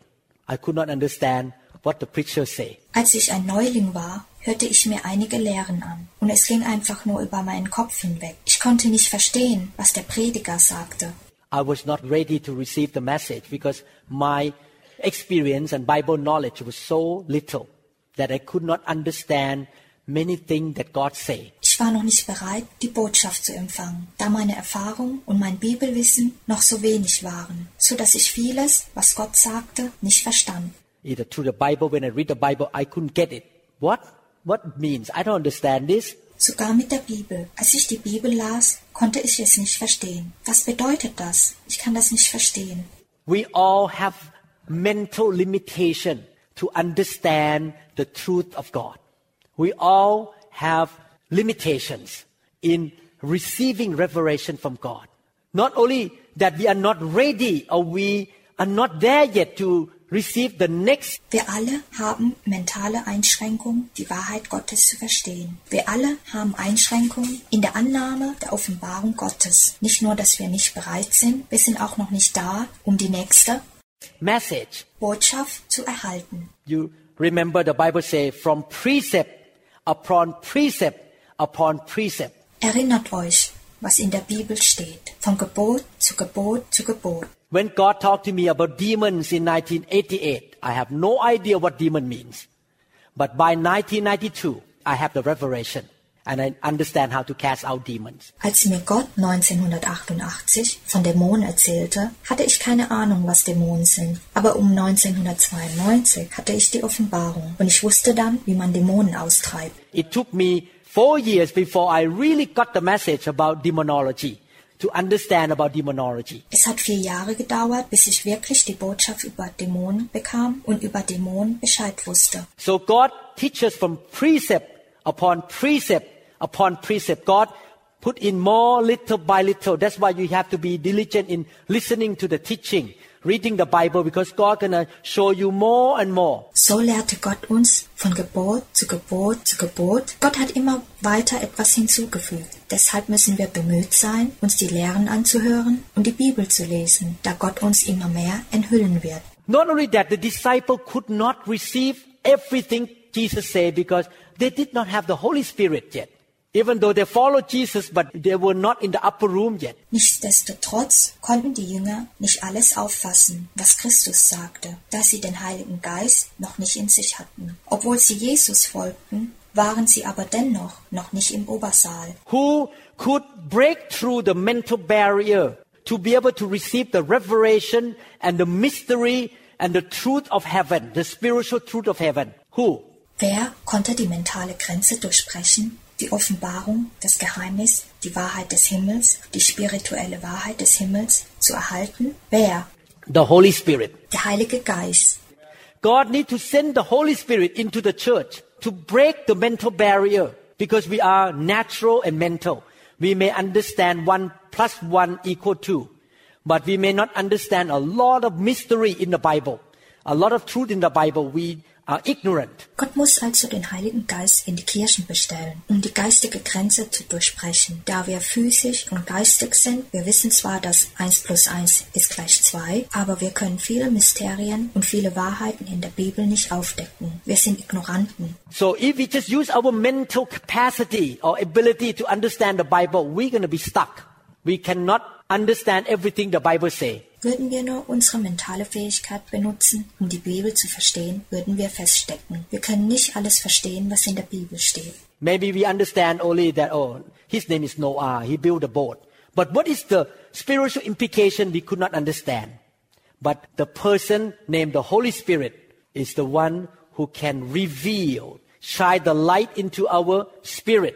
I could not understand what the preacher say. Als ich ein Neuling war, hörte ich mir einige Lehren an, und es ging einfach nur über meinen Kopf hinweg. Ich konnte nicht verstehen, was der Prediger sagte. I was not ready to receive the message because my experience and Bible knowledge was so little that I could not understand many things that God say. Ich war noch nicht bereit, die Botschaft zu empfangen, da meine Erfahrung und mein Bibelwissen noch so wenig waren, so dass ich vieles, was Gott sagte, nicht verstand. Either through the Bible, when I read the Bible, I couldn't get it. What? What means? I don't understand this. Sogar mit der Bibel. Als ich die Bibel las, konnte ich es nicht verstehen. Was bedeutet das? Ich kann das nicht verstehen. We all have mental limitation to understand the truth of God. We all have limitations in receiving revelation from God. Not only that we are not ready or we are not there yet to receive the next Wir alle haben mentale Einschränkungen, die Wahrheit Gottes zu verstehen. Wir alle haben Einschränkungen in der Annahme der Offenbarung Gottes. Nicht nur, dass wir nicht bereit sind, wir sind auch noch nicht da, um die nächste message. Botschaft zu erhalten. You remember the Bible say from precept upon precept upon precept. Erinnert euch, was in der Bibel steht. Von Gebot zu Gebot zu Gebot. When God talked to me about demons in 1988, I have no idea what demon means. But by 1992, I have the revelation and I understand how to cast out demons. Als mir Gott 1988 von Dämonen erzählte, hatte ich keine Ahnung, was Dämonen sind. Aber um 1992 hatte ich die Offenbarung und ich wusste dann, wie man Dämonen austreibt. It took me four years before I really got the message about demonology, to understand about demonology. Es hat vier Jahre gedauert, bis ich wirklich die Botschaft über Dämonen bekam und über Dämonen Bescheid wusste. So God teaches from precept upon precept upon precept. God put in more little by little. That's why you have to be diligent in listening to the teaching, reading the Bible, because God gonna show you more and more. So lehrte Gott uns von Gebot zu Gebot zu Gebot. Gott hat immer weiter etwas hinzugefügt. Deshalb müssen wir bemüht sein, uns die Lehren anzuhören und die Bibel zu lesen, da Gott uns immer mehr enthüllen wird. Not only that, the disciple could not receive everything Jesus said because they did not have the Holy Spirit yet. Even though they followed Jesus, but they were not in the upper room yet. Nichtsdestotrotz konnten die Jünger nicht alles auffassen, was Christus sagte, da sie den Heiligen Geist noch nicht in sich hatten. Obwohl sie Jesus folgten, waren sie aber dennoch noch nicht im Obersaal. Who could break through the mental barrier to be able to receive the revelation and the mystery and the truth of heaven, the spiritual truth of heaven? Who? Wer konnte die mentale Grenze durchbrechen, die Offenbarung, das Geheimnis, die Wahrheit des Himmels, die spirituelle Wahrheit des Himmels zu erhalten? Wer? The Holy Spirit. Der Heilige Geist. God need to send the Holy Spirit into the church to break the mental barrier because we are natural and mental. We may understand one plus one equal two, but we may not understand a lot of mystery in the Bible, a lot of truth in the Bible. We are ignorant. Gott muss also den Heiligen Geist in die Kirchen bestellen, um die geistige Grenze zu durchbrechen. Da wir physisch und geistig sind, wir wissen zwar, dass 1 plus 1 ist gleich 2, aber wir können viele Mysterien und viele Wahrheiten in der Bibel nicht aufdecken. Wir sind Ignoranten. So if we just use our mental capacity or ability to understand the Bible, we're going to be stuck. We cannot understand everything the Bible say. Würden wir nur unsere mentale Fähigkeit benutzen, um die Bibel zu verstehen, würden wir feststecken. Wir können nicht alles verstehen, was in der Bibel steht. Maybe we understand only that, oh, his name is Noah. He built a boat. But what is the spiritual implication we could not understand? But the person named the Holy Spirit is the one who can reveal, shine the light into our spirit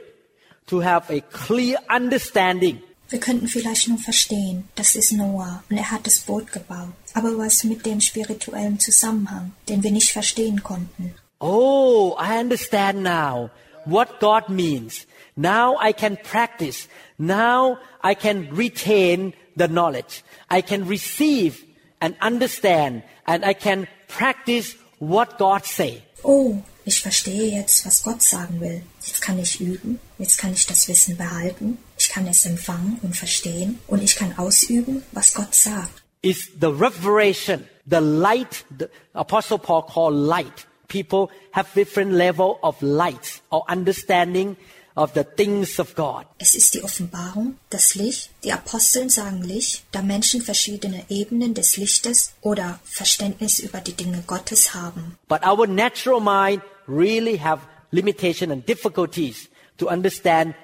to have a clear understanding Wir könnten vielleicht nur verstehen, das ist Noah und er hat das Boot gebaut. Aber was mit dem spirituellen Zusammenhang, den wir nicht verstehen konnten? Oh, I understand now what God means. Now I can practice. Now I can retain the knowledge. I can receive and understand and I can practice what God say. Oh, ich verstehe jetzt, was Gott sagen will. Jetzt kann ich üben, jetzt kann ich das Wissen behalten, kann es empfangen und verstehen und ich kann ausüben, was Gott sagt. Is the revelation, the light, the Apostle Paul called light. People have different level of light or understanding of the things of God. Es ist die Offenbarung, das Licht. Die Aposteln sagen Licht, da Menschen verschiedene Ebenen des Lichtes oder Verständnis über die Dinge Gottes haben. But our natural mind really have limitation and difficulties to understand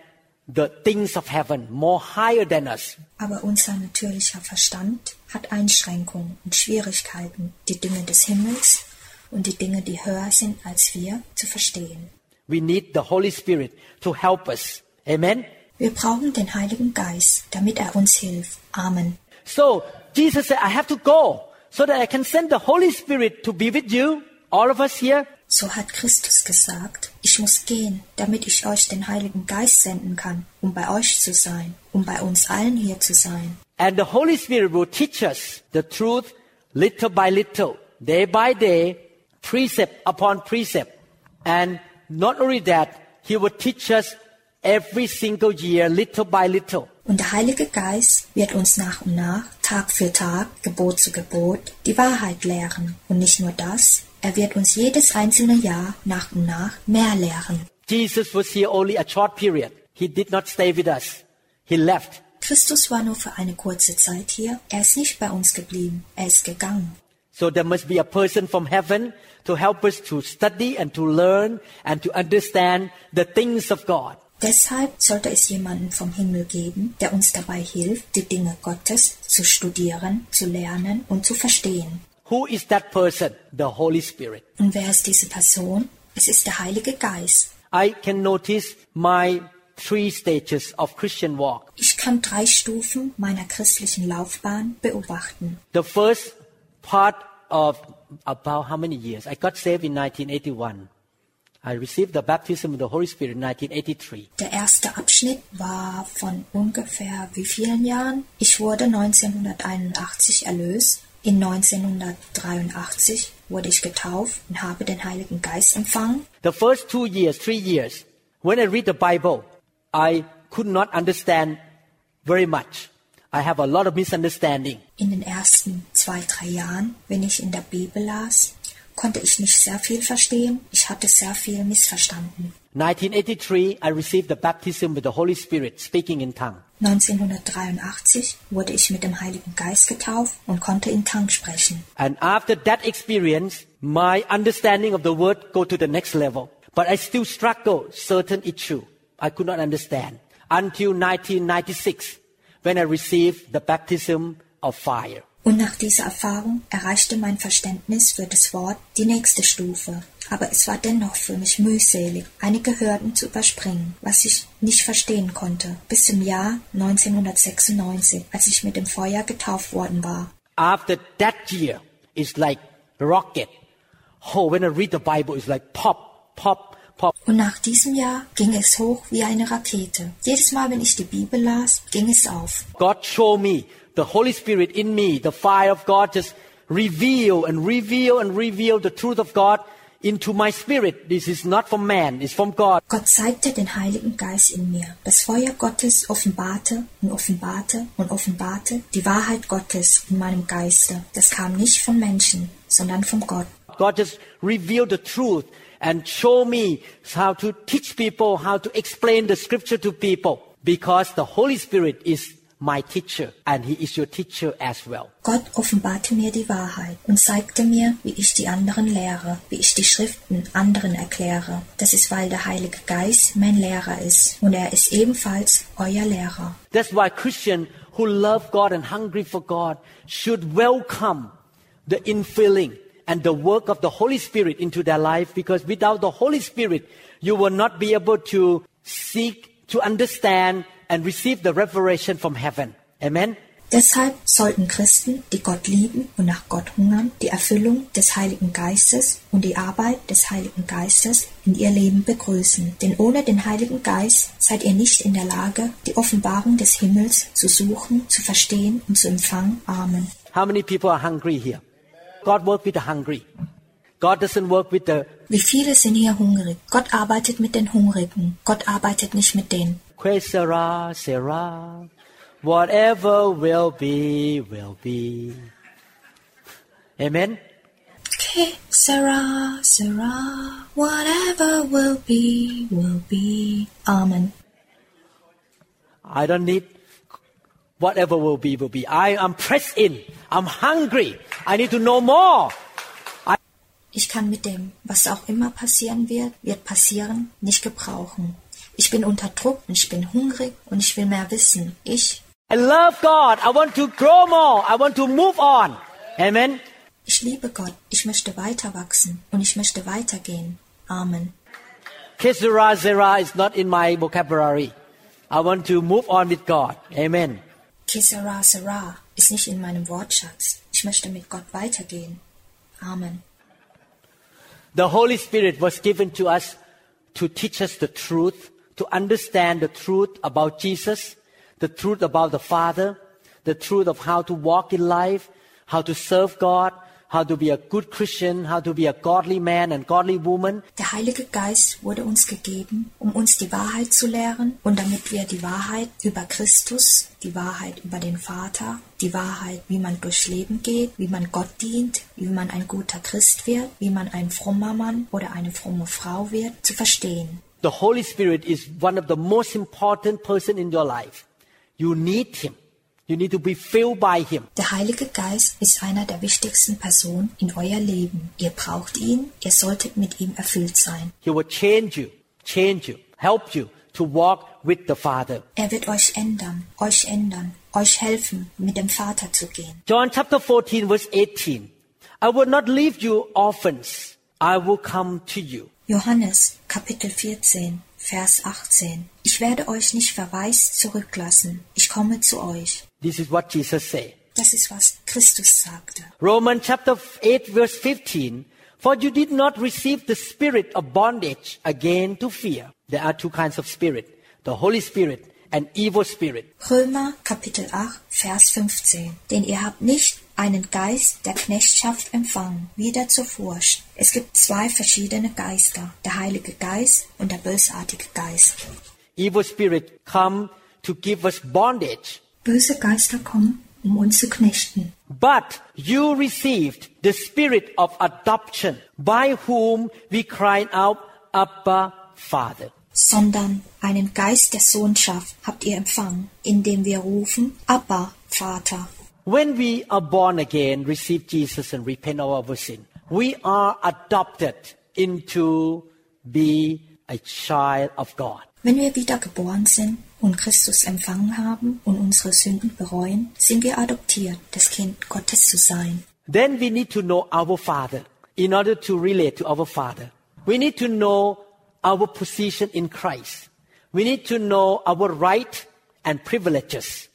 the things of heaven more higher than us. Aber unser natürlicher Verstand hat Einschränkungen und Schwierigkeiten, die Dinge des Himmels und die Dinge, die höher sind als wir, zu verstehen. We need the Holy Spirit to help us. Amen. Wir brauchen den Heiligen Geist, damit er uns hilft. Amen. So Jesus said, I have to go so that I can send the Holy Spirit to be with you, all of us here. So hat Christus gesagt, ich muss gehen, damit ich euch den Heiligen Geist senden kann, um bei euch zu sein, um bei uns allen hier zu sein. And the Holy Spirit will teach us the truth little by little, day by day, precept upon precept. And not only that, He will teach us every single year, little by little. Und der Heilige Geist wird uns nach und nach, Tag für Tag, Gebot zu Gebot, die Wahrheit lehren. Und nicht nur das, er wird uns jedes einzelne Jahr nach und nach mehr lehren. Jesus was here only a short period. He did not stay with us. He left. Christus war nur für eine kurze Zeit hier. Er ist nicht bei uns geblieben. Er ist gegangen. So there must be a person from heaven to help us to study and to learn and to understand the things of God. Deshalb sollte es jemanden vom Himmel geben, der uns dabei hilft, die Dinge Gottes zu studieren, zu lernen und zu verstehen. Who is that person? The Holy Spirit. Und wer ist diese Person? Es ist der Heilige Geist. I can notice my three stages of Christian walk. Ich kann drei Stufen meiner christlichen Laufbahn beobachten. The first part of about how many years? I got saved in 1981. I received the baptism of the Holy Spirit in 1983. Der erste Abschnitt war von ungefähr wie vielen Jahren? Ich wurde 1981 erlöst. In 1983 wurde ich getauft und habe den Heiligen Geist empfangen. The first two years, three years, when I read the Bible, I could not understand very much. I have a lot of misunderstanding. In den ersten zwei, drei Jahren, wenn ich in der Bibel las, konnte ich nicht sehr viel verstehen. Ich hatte sehr viel missverstanden. 1983, I received the baptism with the Holy Spirit, speaking in tongue. 1983 wurde ich mit dem Heiligen Geist getauft und konnte in Tang sprechen. And after that experience, my understanding of the word go to the next level. But I still struggle certain issue. I could not understand until 1996 when I received the baptism of fire. Und nach dieser Erfahrung erreichte mein Verständnis für das Wort die nächste Stufe. Aber es war dennoch für mich mühselig, einige Hürden zu überspringen, was ich nicht verstehen konnte, bis zum Jahr 1996, als ich mit dem Feuer getauft worden war. After that year, it's like rocket. Oh, when I read the Bible, it's like pop, pop, pop. Und nach diesem Jahr ging es hoch wie eine Rakete. Jedes Mal, wenn ich die Bibel las, ging es auf. God showed me the Holy Spirit in me, the fire of God just reveal and reveal and reveal the truth of God into my spirit. This is not from man, it's from God. Gott zeigte er den Heiligen Geist in mir. Das Feuer Gottes offenbarte und offenbarte und offenbarte die Wahrheit Gottes in meinem Geiste. Das kam nicht von Menschen, sondern von Gott. God just revealed the truth and show me how to teach people, how to explain the scripture to people because the Holy Spirit is my teacher and he is your teacher as well. Gott offenbarte mir die Wahrheit und zeigte mir, wie ich die anderen lehre, wie ich die Schriften anderen erkläre. Das ist, weil der Heilige Geist mein Lehrer ist und er ist ebenfalls euer Lehrer. That's why Christians who love God and hungry for God should welcome the infilling and the work of the Holy Spirit into their life because without the Holy Spirit, you will not be able to seek, to understand, and receive the revelation from heaven. Amen. Deshalb sollten Christen, die Gott lieben und nach Gott hungern, die Erfüllung des Heiligen Geistes und die Arbeit des Heiligen Geistes in ihr Leben begrüßen. Denn ohne den Heiligen Geist seid ihr nicht in der Lage, die Offenbarung des Himmels zu suchen, zu verstehen und zu empfangen. Amen. How many people are hungry here? God works with the hungry. God doesn't work with the Wie viele sind hier hungrig? Gott arbeitet mit den Hungrigen. Gott arbeitet nicht mit denen. Que sera, sera. Whatever will be, will be. Amen. Sarah, Sarah, whatever will be, will be. Amen. I don't need whatever will be, will be. I am pressed in. I'm hungry. I need to know more. Ich kann mit dem, was auch immer passieren wird, wird passieren, nicht gebrauchen. Ich bin unter Druck und ich bin hungrig und ich will mehr wissen. Ich, I love God. I want to grow more. I want to move on. Amen. ich liebe Gott. Ich möchte weiter wachsen und ich möchte weitergehen. Amen. Kesera Zera is not in my vocabulary. I want to move on with God. Amen. Kisara Sarah ist nicht in meinem Wortschatz. Ich möchte mit Gott weitergehen. Amen. The Holy Spirit was given to us to teach us the truth, to understand the truth about Jesus, the truth about the Father, the truth of how to walk in life, how to serve God, how to be a good Christian, how to be a godly man and godly woman. Der Heilige Geist wurde uns gegeben, um uns die Wahrheit zu lehren und damit wir die Wahrheit über Christus, die Wahrheit über den Vater, die Wahrheit, wie man durchs Leben geht, wie man Gott dient, wie man ein guter Christ wird, wie man ein frommer Mann oder eine fromme Frau wird, zu verstehen. The Holy Spirit is one of the most important person in your life. You need Him. You need to be filled by Him. Der Heilige Geist ist einer der wichtigsten Personen in euer Leben. Ihr braucht ihn, ihr solltet mit ihm erfüllt sein. He will change you, change you, help you to walk with the Father. Er wird euch ändern, euch ändern, euch helfen, mit dem Vater zu gehen. John chapter 14 verse 18. I will not leave you orphans. I will come to you. Johannes Kapitel 14, Vers 18. Ich werde euch nicht verwaist zurücklassen. Ich komme zu euch. This is what Jesus said. Das ist, was Christus sagte. Romans chapter 8 verse 15. For you did not receive the spirit of bondage again to fear. There are two kinds of spirit. The Holy Spirit and evil spirit. Römer Kapitel 8, Vers 15. Denn ihr habt nicht einen Geist der Knechtschaft empfangen, wieder zur Furcht. Es gibt zwei verschiedene Geister, der Heilige Geist und der bösartige Geist. Evil spirit come to give us bondage. Böse Geister kommen, um uns zu knechten. But you received the spirit of adoption by whom we cry out, Abba, Father. sondern einen Geist der Sohnschaft habt ihr empfangen, indem wir rufen, Abba, Vater. When we are born again, receive Jesus and repent of our sin, we are adopted into be a child of God. Wenn wir wieder geboren sind und Christus empfangen haben und unsere Sünden bereuen, sind wir adoptiert, das Kind Gottes zu sein. Then we need to know our Father in order to relate to our Father. We need to know our position in Christ. We need to know our right and privileges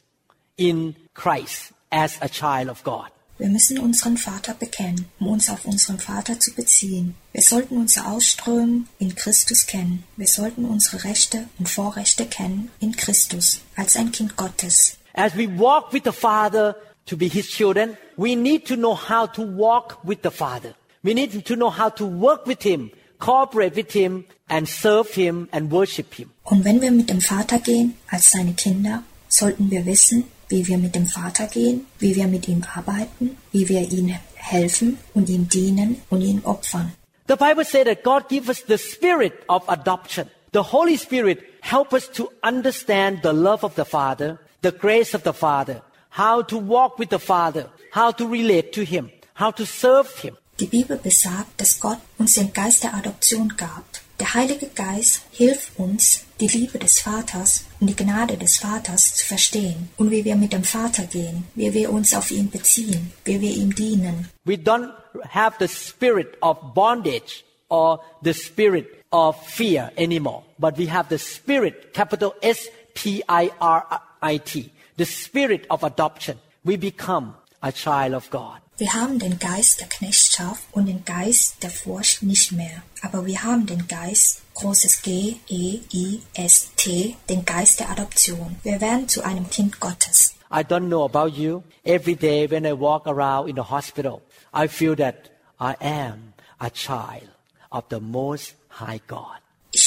in Christ as a child of God. Wir müssen unseren Vater bekennen, um uns auf unseren Vater zu beziehen. Wir sollten unser Ausströmen in Christus kennen. Wir sollten unsere Rechte und Vorrechte kennen in Christus als ein Kind Gottes. As we walk with the Father to be His children, we need to know how to walk with the Father. We need to know how to work with Him, cooperate with Him, and serve Him and worship Him. Und wenn wir mit dem Vater gehen als seine Kinder, sollten wir wissen, wie wir mit dem Vater gehen, wie wir mit ihm arbeiten, wie wir ihm helfen und ihm dienen und ihn opfern. The Bible says that God gives us the spirit of adoption. The Holy Spirit help us to understand the love of the Father, the grace of the Father, how to walk with the Father, how to relate to Him, how to serve Him. Die Bibel besagt, dass Gott uns den Geist der Adoption gab. Der Heilige Geist hilft uns, die Liebe des Vaters und die Gnade des Vaters zu verstehen und wie wir mit dem Vater gehen, wie wir uns auf ihn beziehen, wie wir ihm dienen. We don't have the spirit of bondage or the spirit of fear anymore, but we have the spirit, capital S P I R I T, the spirit of adoption. We become a child of God. Wir haben den Geist der Knechtschaft und den Geist der Furcht nicht mehr, aber wir haben den Geist, großes G, E, I, S, T, den Geist der Adoption. Wir werden zu einem Kind Gottes. I don't know about you. Every day when I walk around in the hospital, I feel that I am a child of the Most High God.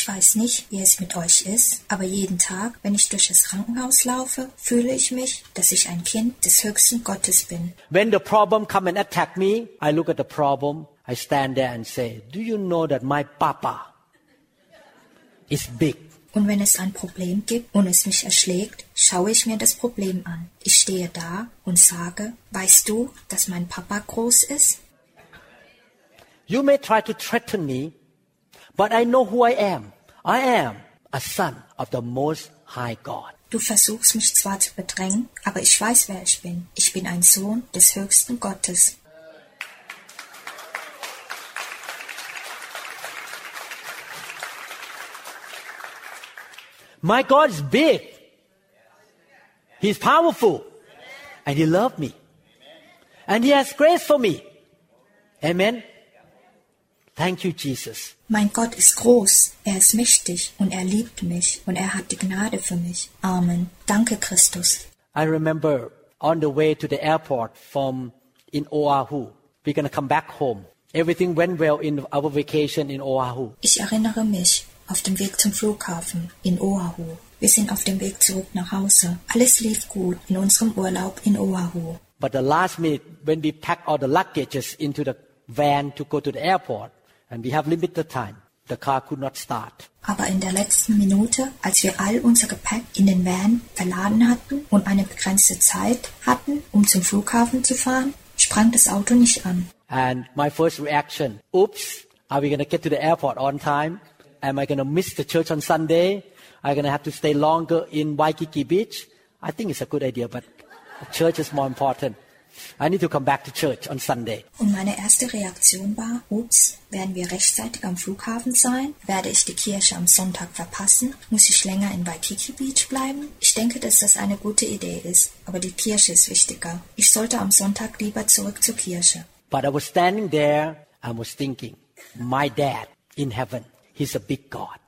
Ich weiß nicht, wie es mit euch ist, aber jeden Tag, wenn ich durch das Krankenhaus laufe, fühle ich mich, dass ich ein Kind des höchsten Gottes bin. When the problem come and attack me, I look at the problem, I stand there and say, do you know that my papa is big? Und wenn es ein Problem gibt und es mich erschlägt, schaue ich mir das Problem an. Ich stehe da und sage, weißt du, dass mein Papa groß ist? You may try to threaten me, but I know who I am. I am a son of the Most High God. Du versuchst mich zwar zu bedrängen, aber ich weiß, wer ich bin. Ich bin ein Sohn des höchsten Gottes. My God is big. He's powerful. And He loves me. And He has grace for me. Amen. Thank you, Jesus. Mein Gott ist groß, er ist mächtig und er liebt mich und er hat die Gnade für mich. Amen. Danke, Christus. I remember on the way to the airport from in Oahu. We're going to come back home. Everything went well in our vacation in Oahu. Ich erinnere mich auf dem Weg zum Flughafen in Oahu. Wir sind auf dem Weg zurück nach Hause. Alles lief gut in unserem Urlaub in Oahu. But the last minute, when we packed all the luggages into the van to go to the airport, and we have limited time, the car could not start. Aber in der letzten Minute, als wir all unser Gepäck in den Van verladen hatten und eine begrenzte Zeit hatten, um zum Flughafen zu fahren, sprang das Auto nicht an. And my first reaction, oops, are we going to get to the airport on time? Am I going to miss the church on Sunday? Am I going to have to stay longer in Waikiki Beach? I think it's a good idea, but church is more important. I need to come back to church on Sunday. Und meine erste Reaktion war, ups, werden wir rechtzeitig am Flughafen sein? Werde ich die Kirche am Sonntag verpassen? Muss ich länger in Waikiki Beach bleiben? Ich denke, dass das eine gute Idee ist, aber die Kirche ist wichtiger. Ich sollte am Sonntag lieber zurück zur Kirche. But I was standing there, I was thinking, my dad in heaven, he's a big God.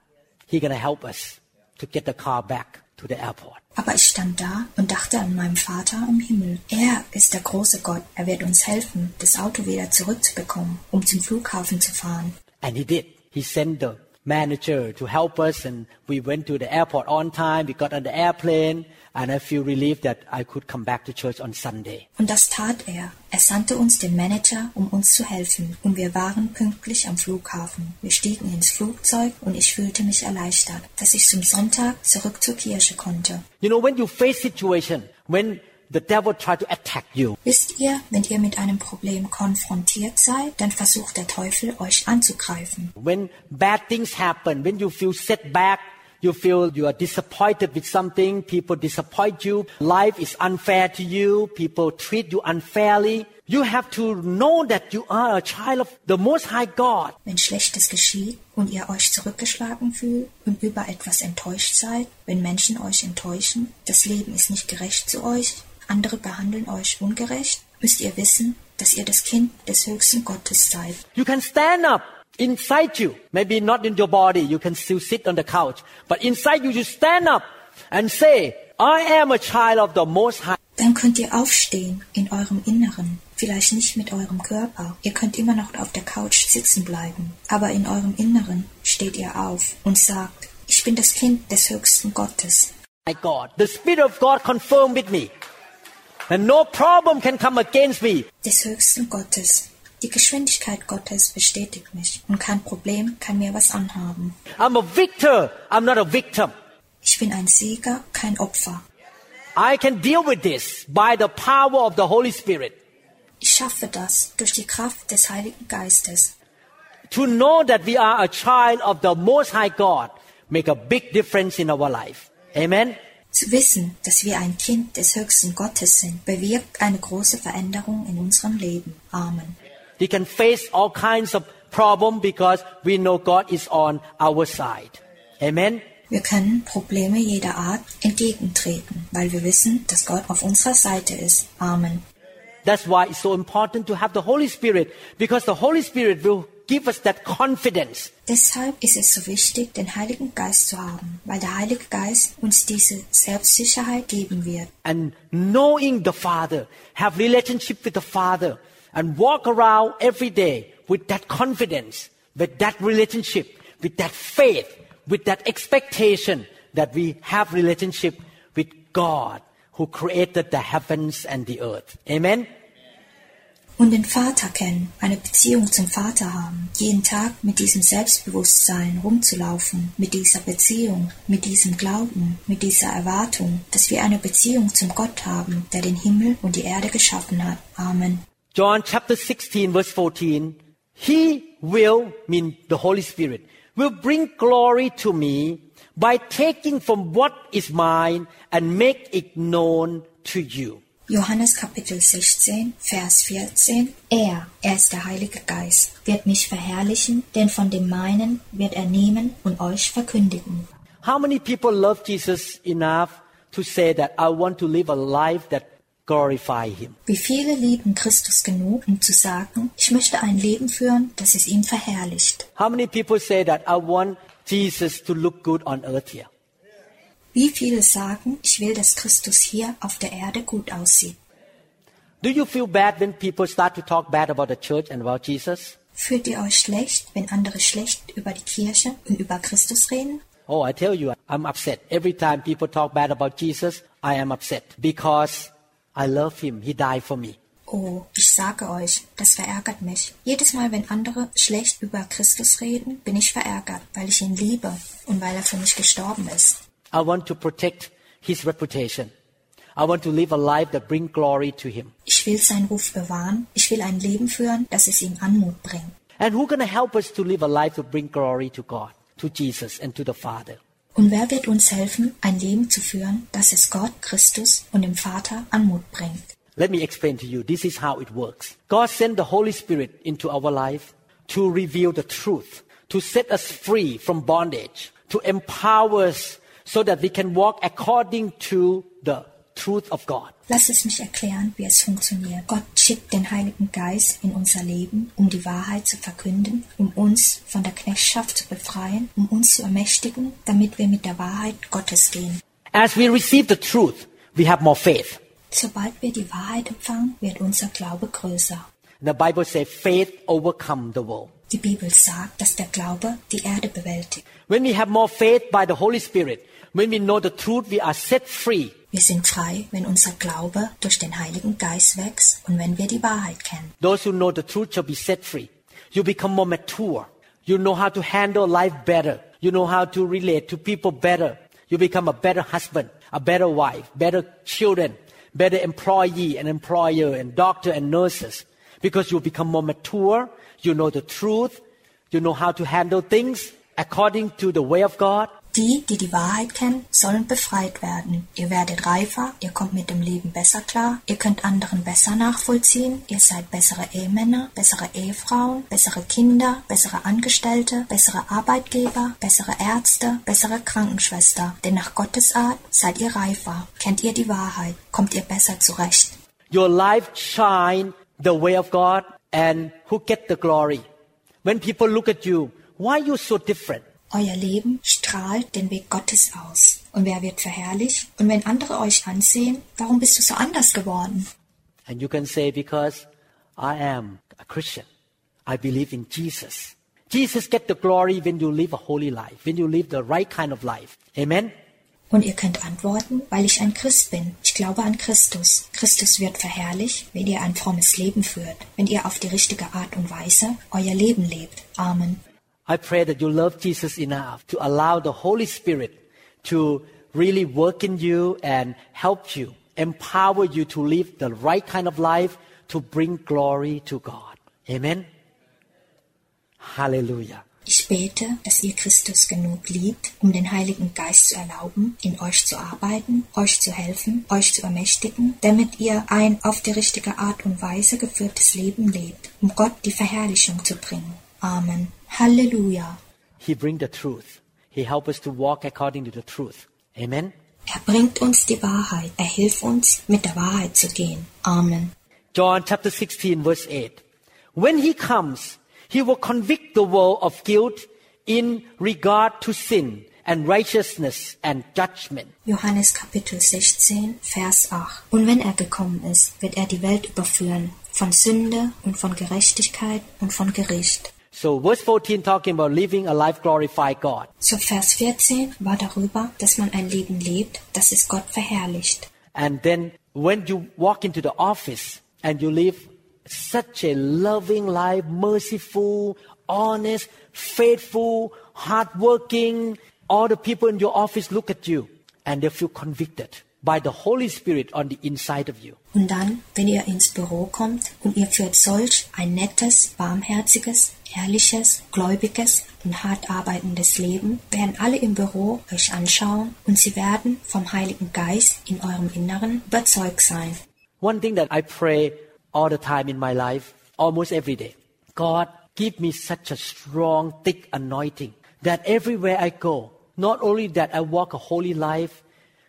He's to help us to get the car back to the airport. Aber ich stand da und dachte an meinen Vater im Himmel. Er ist der große Gott. Er wird uns helfen, das Auto wieder zurückzubekommen, um zum Flughafen zu fahren. And he did. He sent the manager to help us and we went to the airport on time. We got on the airplane and I feel relieved that I could come back to church on Sunday. Und das tat er. Er sandte uns den Manager, um uns zu helfen. Und wir waren pünktlich am Flughafen. Wir stiegen ins Flugzeug und ich fühlte mich erleichtert, dass ich zum Sonntag zurück zur Kirche konnte. You know, when you face situation, when the devil try to attack you, Wisst ihr, wenn ihr mit einem Problem konfrontiert seid, dann versucht der Teufel euch anzugreifen. when bad things happen, when you feel set back, you feel you are disappointed with something, people disappoint you, life is unfair to you, people treat you unfairly, you have to know that you are a child of the Most High God. Wenn Schlechtes geschieht und ihr euch zurückgeschlagen fühlt und über etwas enttäuscht seid, wenn Menschen euch enttäuschen, das Leben ist nicht gerecht zu euch, andere behandeln euch ungerecht, müsst ihr wissen, dass ihr das Kind des höchsten Gottes seid. You can stand up inside you, maybe not in your body, you can still sit on the couch, but inside you, you stand up and say, I am a child of the Most High. Dann könnt ihr aufstehen in eurem Inneren, vielleicht nicht mit eurem Körper. Ihr könnt immer noch auf der Couch sitzen bleiben, aber in eurem Inneren steht ihr auf und sagt, ich bin das Kind des höchsten Gottes. My God, the Spirit of God confirmed with me. And no problem can come against me. Des höchsten Gottes. Die Geschwindigkeit Gottes bestätigt mich und kein Problem kann mir was anhaben. I'm a victor. I'm not a victim. Ich bin ein Sieger, kein Opfer. I can deal with this by the power of the Holy Spirit. Ich schaffe das durch die Kraft des Heiligen Geistes. To know that we are a child of the Most High God make a big difference in our life. Amen. Zu wissen, dass wir ein Kind des höchsten Gottes sind, bewirkt eine große Veränderung in unserem Leben. Amen. We can face all kinds of problem because we know God is on our side. Amen. Wir können Probleme jeder Art entgegentreten, weil wir wissen, dass Gott auf unserer Seite ist. Amen. That's why it's so important to have the Holy Spirit because the Holy Spirit will give us that confidence. Deshalb ist es so wichtig, den Heiligen Geist zu haben, weil der Heilige Geist uns diese Selbstsicherheit geben wird. And knowing the Father, have relationship with the Father, and walk around every day with that confidence, with that relationship, with that faith, with that expectation that we have relationship with God who created the heavens and the earth. Amen. Und den Vater kennen, eine Beziehung zum Vater haben, jeden Tag mit diesem Selbstbewusstsein rumzulaufen, mit dieser Beziehung, mit diesem Glauben, mit dieser Erwartung, dass wir eine Beziehung zum Gott haben, der den Himmel und die Erde geschaffen hat. Amen. John chapter 16 verse 14. He will, mean the Holy Spirit, will bring glory to me by taking from what is mine and make it known to you. Johannes Kapitel 16, Vers 14. Er, er ist der Heilige Geist, wird mich verherrlichen, denn von dem meinen wird er nehmen und euch verkündigen. How many people love Jesus enough to say that I want to live a life that glorify him? Wie viele lieben Christus genug, um zu sagen, ich möchte ein Leben führen, das es ihm verherrlicht. How many people say that I want Jesus to look good on earth here? Wie viele sagen, ich will, dass Christus hier auf der Erde gut aussieht. Do you feel bad when people start to talk bad about the church and about Jesus? Fühlt ihr euch schlecht, wenn andere schlecht über die Kirche und über Christus reden? Oh, I tell you, I'm upset. Every time people talk bad about Jesus, I am upset because I love him. He died for me. Oh, ich sage euch, das verärgert mich. Jedes Mal, wenn andere schlecht über Christus reden, bin ich verärgert, weil ich ihn liebe und weil er für mich gestorben ist. I want to protect his reputation. I want to live a life that brings glory to him. Ich will seinen Ruf bewahren. Ich will ein Leben führen, das es ihm Anmut bringt. And who gonna help us to live a life to bring glory to God, to Jesus, and to the Father? Und wer wird uns helfen, ein Leben zu führen, das es Gott, Christus und dem Vater Anmut bringt? Let me explain to you. This is how it works. God sent the Holy Spirit into our life to reveal the truth, to set us free from bondage, to empower us so that we can walk according to the truth of God. Lass es mich erklären, wie es funktioniert. Gott schickt den Heiligen Geist in unser Leben, um die Wahrheit zu verkünden, um uns von der Knechtschaft zu befreien, um uns zu ermächtigen, damit wir mit der Wahrheit Gottes gehen. As we receive the truth, we have more faith. Sobald wir die Wahrheit empfangen, wird unser Glaube größer. The Bible says faith overcome the world. Die Bibel sagt, dass der Glaube die Erde bewältigt. When we have more faith by the Holy Spirit, when we know the truth, we are set free. Wir sind frei, wenn unser Glaube durch den Heiligen Geist wächst und wenn wir die Wahrheit kennen. Those who know the truth shall be set free. You become more mature. You know how to handle life better. You know how to relate to people better. You become a better husband, a better wife, better children, better employee and employer and doctor and nurses. Because you become more mature. You know the truth. You know how to handle things according to the way of God. Die, die die Wahrheit kennen, sollen befreit werden. Ihr werdet reifer, ihr kommt mit dem Leben besser klar, ihr könnt anderen besser nachvollziehen, ihr seid bessere Ehemänner, bessere Ehefrauen, bessere Kinder, bessere Angestellte, bessere Arbeitgeber, bessere Ärzte, bessere Krankenschwester. Denn nach Gottes Art seid ihr reifer, kennt ihr die Wahrheit, kommt ihr besser zurecht. Your life shine the way of God and who get the glory. When people look at you, why you so different? Euer Leben strahlt den Weg Gottes aus. Und wer wird verherrlicht? Und wenn andere euch ansehen, warum bist du so anders geworden? And you can say, because I am a Christian. I believe in Jesus. Jesus get the glory when you live a holy life, when you live the right kind of life. Amen? Und ihr könnt antworten, weil ich ein Christ bin. Ich glaube an Christus. Christus wird verherrlicht, wenn ihr ein frommes Leben führt, wenn ihr auf die richtige Art und Weise euer Leben lebt. Amen. I pray that you love Jesus enough to allow the Holy Spirit to really work in you and help you, empower you to live the right kind of life to bring glory to God. Amen. Hallelujah. Ich bete, dass ihr Christus genug liebt, um den Heiligen Geist zu erlauben, in euch zu arbeiten, euch zu helfen, euch zu ermächtigen, damit ihr ein auf die richtige Art und Weise geführtes Leben lebt, um Gott die Verherrlichung zu bringen. Amen. Halleluja. He bring the truth. He help us to walk according to the truth. Amen. Er bringt uns die Wahrheit. Er hilft uns, mit der Wahrheit zu gehen. Amen. John chapter 16 verse 8. When he comes, he will convict the world of guilt in regard to sin and righteousness and judgment. Johannes Kapitel 16, Vers 8. Und wenn er gekommen ist, wird er die Welt überführen von Sünde und von Gerechtigkeit und von Gericht. So verse 14 talking about living a life glorify God. So Vers 14 war darüber, dass man ein Leben lebt, das es Gott verherrlicht. And then when you walk into the office and you live such a loving life, merciful, honest, faithful, hardworking, all the people in your office look at you and they feel convicted by the Holy Spirit on the inside of you. Und dann, wenn ihr ins Büro kommt und ihr führt solch ein nettes, warmherziges, ehrliches, gläubiges und hart arbeitendes Leben, werden alle im Büro euch anschauen und sie werden vom Heiligen Geist in eurem Inneren überzeugt sein. One thing that I pray all the time in my life, almost every day. God, give me such a strong, thick anointing that everywhere I go, not only that I walk a holy life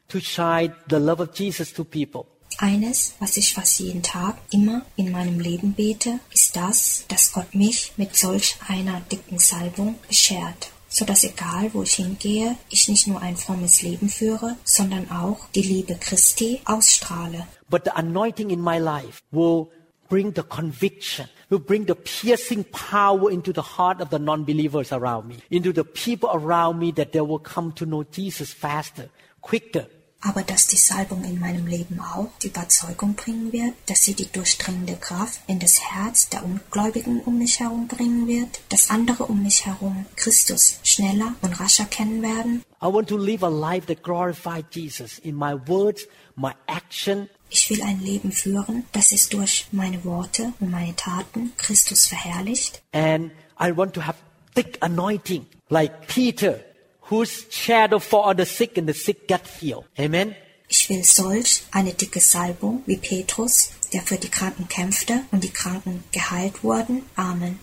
to shine the love of Jesus to people, Eines, was ich fast jeden Tag immer in meinem Leben bete, ist das, dass Gott mich mit solch einer dicken Salbung beschert, so dass egal wo ich hingehe, ich nicht nur ein frommes Leben führe, sondern auch die Liebe Christi ausstrahle. but the anointing in my life will bring the conviction, will bring the piercing power into the heart of the non-believers around me, into the people around me that they will come to know Jesus faster, quicker. Aber dass die Salbung in meinem Leben auch die Überzeugung bringen wird, dass sie die durchdringende Kraft in das Herz der Ungläubigen um mich herum bringen wird, dass andere um mich herum Christus schneller und rascher kennen werden. I want to live a life that glorifies Jesus in my words, my action, Ich will ein Leben führen, das es durch meine Worte und meine Taten Christus verherrlicht. and I want to have thick anointing like Peter, whose shadow fall on the sick and the sick get healed. Amen. Ich will solch eine dicke Salbung wie Petrus, der für die Kranken kämpfte und die Kranken geheilt wurden. Amen.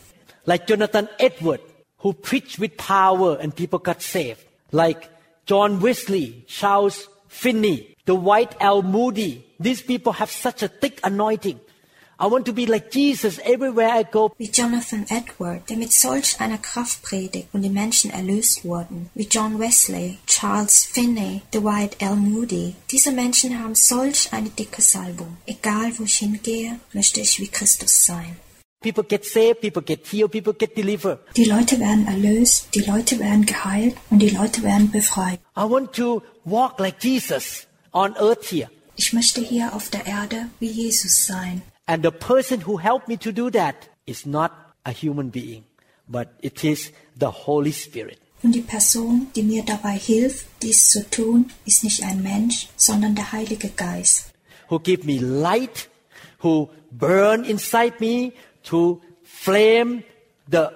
like Jonathan Edward, who preached with power and people got saved, like John Wesley, Charles Finney, the White L. Moody. These people have such a thick anointing. I want to be like Jesus everywhere I go. Wie Jonathan Edward, der mit solch einer Kraft predigt und die Menschen erlöst wurden. Wie John Wesley, Charles Finney, Dwight L. Moody. Diese Menschen haben solch eine dicke Salbung. Egal wo ich hingehe, möchte ich wie Christus sein. People get saved, people get healed, people get delivered. Die Leute werden erlöst, die Leute werden geheilt und die Leute werden befreit. I want to walk like Jesus on earth here. Ich möchte hier auf der Erde wie Jesus sein. And the person who helped me to do that is not a human being, but it is the Holy Spirit. Und die Person, die mir dabei hilft, dies zu tun, ist nicht ein Mensch, sondern der Heilige Geist, who give me light, who burn inside me to flame the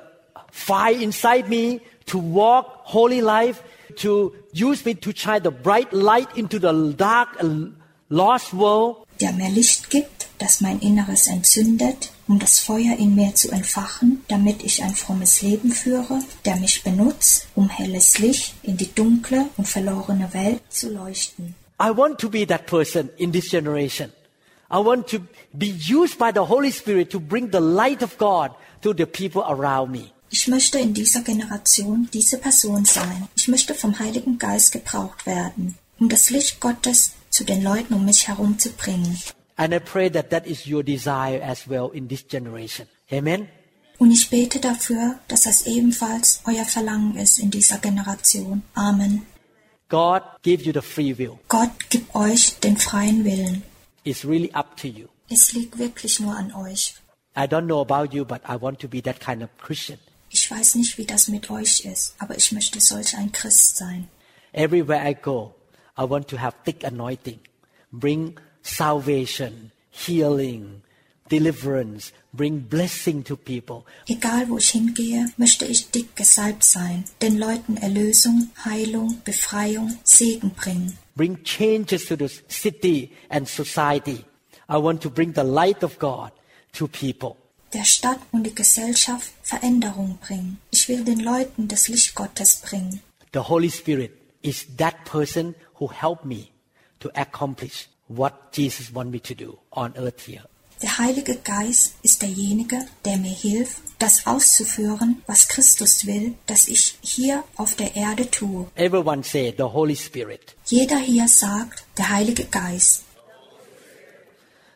fire inside me, to walk holy life, to use me to shine the bright light into the dark and lost world. der mir Licht gibt, das mein Inneres entzündet, um das Feuer in mir zu entfachen, damit ich ein frommes Leben führe, der mich benutzt, um helles Licht in die dunkle und verlorene Welt zu leuchten. I want to be that person in this generation. I want to be used by the Holy Spirit to bring the light of God to the people around me. Ich möchte in dieser Generation diese Person sein. Ich möchte vom Heiligen Geist gebraucht werden, um das Licht Gottes zu den Leuten um mich herum zu bringen. And I pray that that is your desire as well in this generation. Amen. Und ich bete dafür, dass das ebenfalls euer Verlangen ist in dieser Generation. Amen. God give you the free will. Gott gibt euch den freien Willen. It's really up to you. Es liegt wirklich nur an euch. I don't know about you, but I want to be that kind of Christian. Ich weiß nicht, wie das mit euch ist, aber ich möchte solch ein Christ sein. Everywhere I go, I want to have thick anointing, bring salvation, healing, deliverance, bring blessing to people. Egal wo ich hingehe, möchte ich dick gesalbt sein, den Leuten Erlösung, Heilung, Befreiung, Segen bringen. bring changes to the city and society. I want to bring the light of God to people. Der Stadt und die Gesellschaft Veränderung bringen. Ich will den Leuten das Licht Gottes bringen. The Holy Spirit is that person who helped me to accomplish what Jesus wanted me to do on earth here. Der Heilige Geist ist derjenige, der mir hilft, das auszuführen, was Christus will, dass ich hier auf der Erde tue. Everyone say the Holy Spirit. Jeder hier sagt, der Heilige Geist.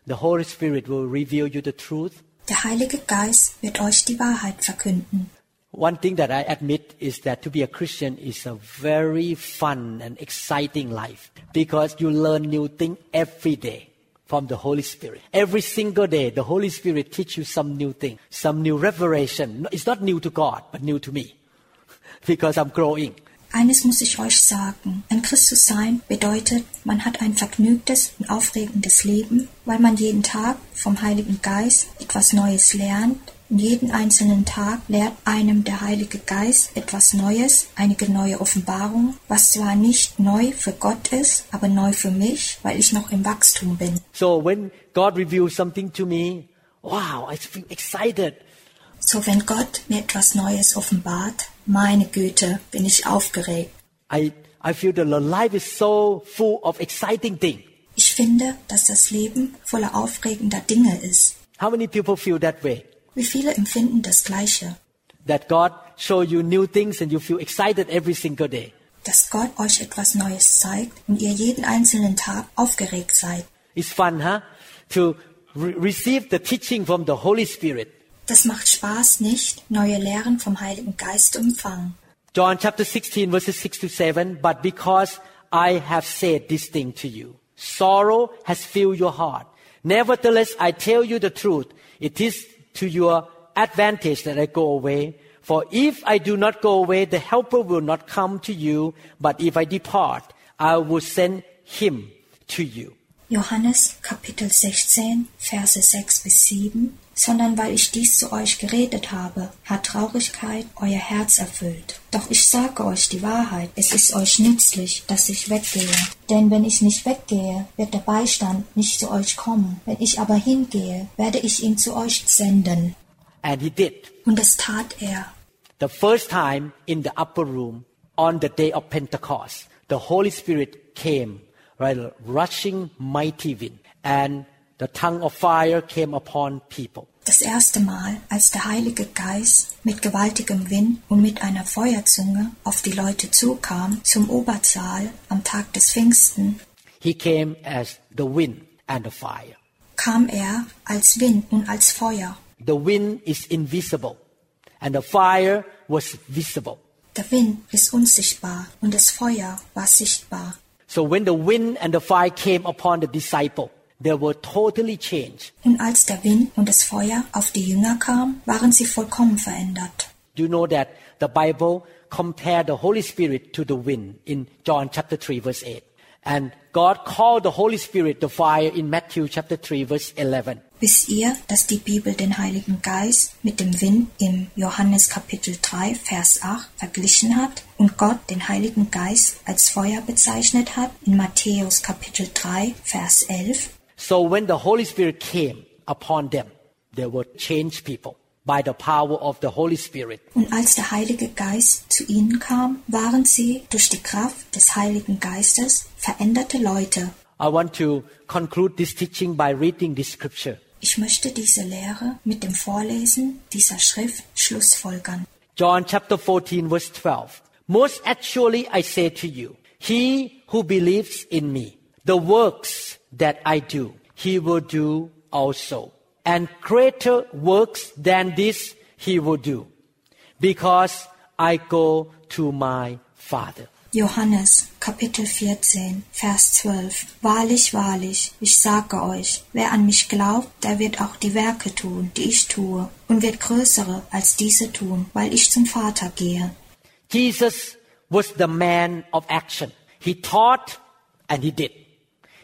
The Holy Spirit will reveal you the truth. Der Heilige Geist wird euch die Wahrheit verkünden. One thing that I admit is that to be a Christian is a very fun and exciting life because you learn new things every day from the Holy Spirit. Every single day, the Holy Spirit teach you some new thing, some new revelation. It's not new to God, but new to me (laughs) because I'm growing. Eines muss ich euch sagen. Ein Christus sein bedeutet, man hat ein vergnügtes und aufregendes Leben, weil man jeden Tag vom Heiligen Geist etwas Neues lernt. Jeden einzelnen Tag lehrt einem der Heilige Geist etwas Neues, einige neue Offenbarungen, was zwar nicht neu für Gott ist, aber neu für mich, weil ich noch im Wachstum bin. So when God reveals something to me, wow, I feel excited. So wenn Gott mir etwas Neues offenbart, meine Güte, bin ich aufgeregt. I, I feel that life is so full of exciting things. Ich finde, dass das Leben voller aufregender Dinge ist. How many people feel that way? Wie viele empfinden das Gleiche? That God show you new things and you feel excited every single day. Dass Gott euch etwas Neues zeigt und ihr jeden einzelnen Tag aufgeregt seid. It's fun, huh? To re- receive the teaching from the Holy Spirit. Das macht Spaß, nicht neue Lehren vom Heiligen Geist zu empfangen. John chapter 16 verses 6 to 7. But because I have said this thing to you, sorrow has filled your heart. Nevertheless, I tell you the truth. It is to your advantage that I go away. For if I do not go away, the helper will not come to you. But if I depart, I will send him to you. Johannes Kapitel 16, Verse 6 bis 7. Sondern weil ich dies zu euch geredet habe, hat Traurigkeit euer Herz erfüllt. Doch ich sage euch die Wahrheit, es ist euch nützlich, dass ich weggehe. Denn wenn ich nicht weggehe, wird der Beistand nicht zu euch kommen. Wenn ich aber hingehe, werde ich ihn zu euch senden. And he did. Und das tat er. The first time in the upper room on the day of Pentecost, the Holy Spirit came, right, a rushing mighty wind, and the tongue of fire came upon people. Das erste Mal, als der Heilige Geist mit gewaltigem Wind und mit einer Feuerzunge auf die Leute zukam zum Obersaal am Tag des Pfingsten, He came as the wind and the fire. kam er als Wind und als Feuer. The wind is invisible, and the fire was visible. Der Wind ist unsichtbar und das Feuer war sichtbar. So when the wind and the fire came upon the disciple, Und als der Wind und das Feuer auf die Jünger kam, waren sie vollkommen verändert. Do you know that the Bible compared the Holy Spirit to the wind in John chapter 3 verse 8? And God called the Holy Spirit the fire in Matthew chapter 3 verse 11. Wisst ihr, dass die Bibel den Heiligen Geist mit dem Wind im Johannes Kapitel 3, Vers 8 verglichen hat und Gott den Heiligen Geist als Feuer bezeichnet hat in Matthäus Kapitel 3, Vers 11? So when the Holy Spirit came upon them, they were changed people by the power of the Holy Spirit. Und als der Heilige Geist zu ihnen kam, waren sie durch die Kraft des Heiligen Geistes veränderte Leute. I want to conclude this teaching by reading this scripture. Ich möchte diese Lehre mit dem Vorlesen dieser Schrift schlussfolgern. John chapter 14 verse 12. Most actually I say to you, he who believes in me, the works that I do, he will do also. And greater works than this he will do, because I go to my Father. Johannes Kapitel 14 Vers 12 Wahrlich, wahrlich, ich sage euch, wer an mich glaubt, der wird auch die Werke tun, die ich tue, und wird größere als diese tun, weil ich zum Vater gehe. Jesus was the man of action. He taught and he did.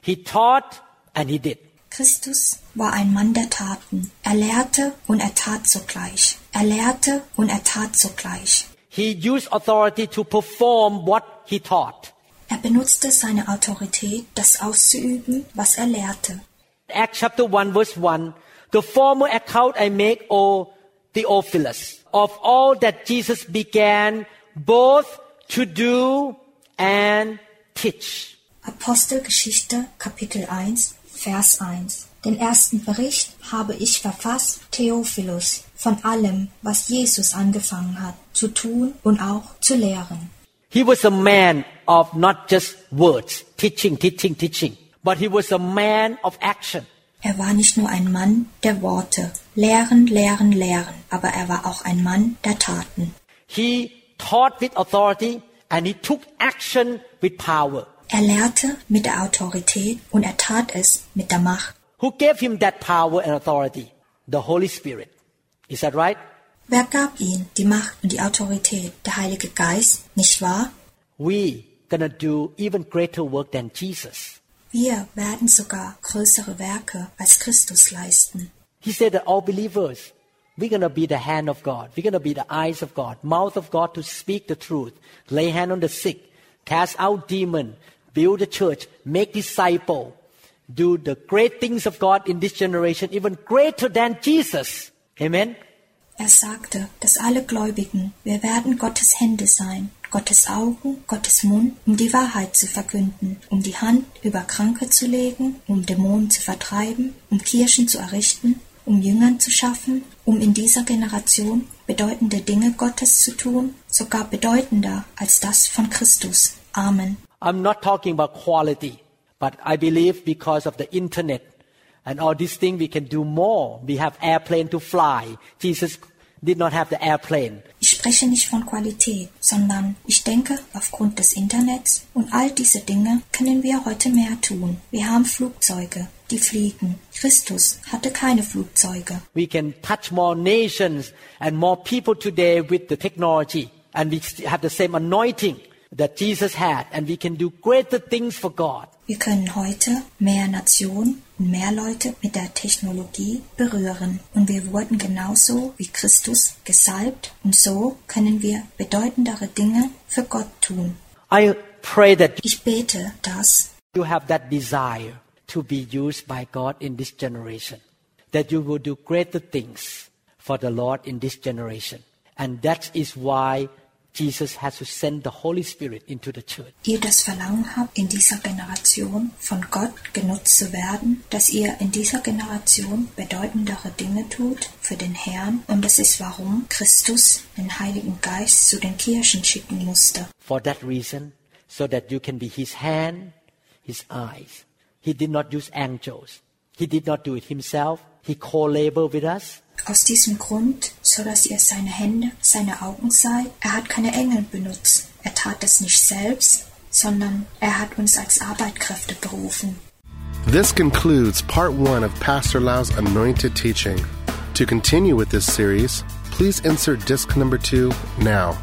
He taught and he did. Christus war ein Mann der Taten. Er lehrte und er tat sogleich. Er lehrte und er tat sogleich. He used authority to perform what he taught. Er benutzte seine Autorität, das auszuüben, was er lehrte. Acts chapter 1 verse 1 The former account I make, O Theophilus, of all that Jesus began both to do and teach. Apostelgeschichte Kapitel 1 Vers 1 Den ersten Bericht habe ich verfasst, Theophilus, von allem, was Jesus angefangen hat, zu tun und auch zu lehren. He was a man of not just words, teaching, teaching, teaching, but he was a man of action. Er war nicht nur ein Mann der Worte, lehren, lehren, lehren, aber er war auch ein Mann der Taten. He taught with authority and he took action with power. Er lehrte mit der Autorität und er tat es mit der Macht. Who gave him that power and authority? The Holy Spirit. Is that right? Wer gab ihm die Macht und die Autorität? Der Heilige Geist, nicht wahr? We gonna do even greater work than Jesus. Wir werden sogar größere Werke als Christus leisten. He said that all believers, we're gonna be the hand of God. We're gonna be the eyes of God, mouth of God to speak the truth, lay hand on the sick, cast out demon, build the church, make disciple, do the great things of God in this generation, even greater than Jesus. Amen. Er sagte, dass alle Gläubigen, wir werden Gottes Hände sein, Gottes Augen, Gottes Mund, um die Wahrheit zu verkünden, um die Hand über Kranke zu legen, um Dämonen zu vertreiben, um Kirchen zu errichten, um Jüngern zu schaffen, um in dieser Generation bedeutende Dinge Gottes zu tun, sogar bedeutender als das von Christus. Amen. I'm not talking about quality, but I believe because of the internet and all these things we can do more. We have airplane to fly. Jesus did not have the airplane. Ich spreche nicht von Qualität, sondern ich denke, aufgrund des Internets und all diese Dinge können wir heute mehr tun. Wir haben Flugzeuge, die fliegen. Christus hatte keine Flugzeuge. We can touch more nations and more people today with the technology and we have the same anointing that Jesus had and we can do greater things for God. Wir können heute mehr Nationen und mehr Leute mit der Technologie berühren. Und wir wurden genauso wie Christus gesalbt und so können wir bedeutendere Dinge für Gott tun. I pray that Ich bete, dass you have that desire to be used by God in this generation, that you will do greater things for the Lord in this generation. And that is why Jesus has to send the Holy Spirit into the church. ihr das Verlangen habt, in dieser Generation von Gott genutzt zu werden, dass ihr in dieser Generation bedeutendere Dinge tut für den Herrn und das ist warum Christus den Heiligen Geist zu den Kirchen schicken musste. For that reason, so that you can be his hand, his eyes. He did not use angels. He did not do it himself. He co-labor with us. Aus diesem Grund, so dass ihr seine Hände, seine Augen seid, er hat keine Engel benutzt. Er tat es nicht selbst, sondern er hat uns als Arbeitkräfte berufen. This concludes part one of Pastor Lau's anointed teaching. To continue with this series, please insert disc number two now.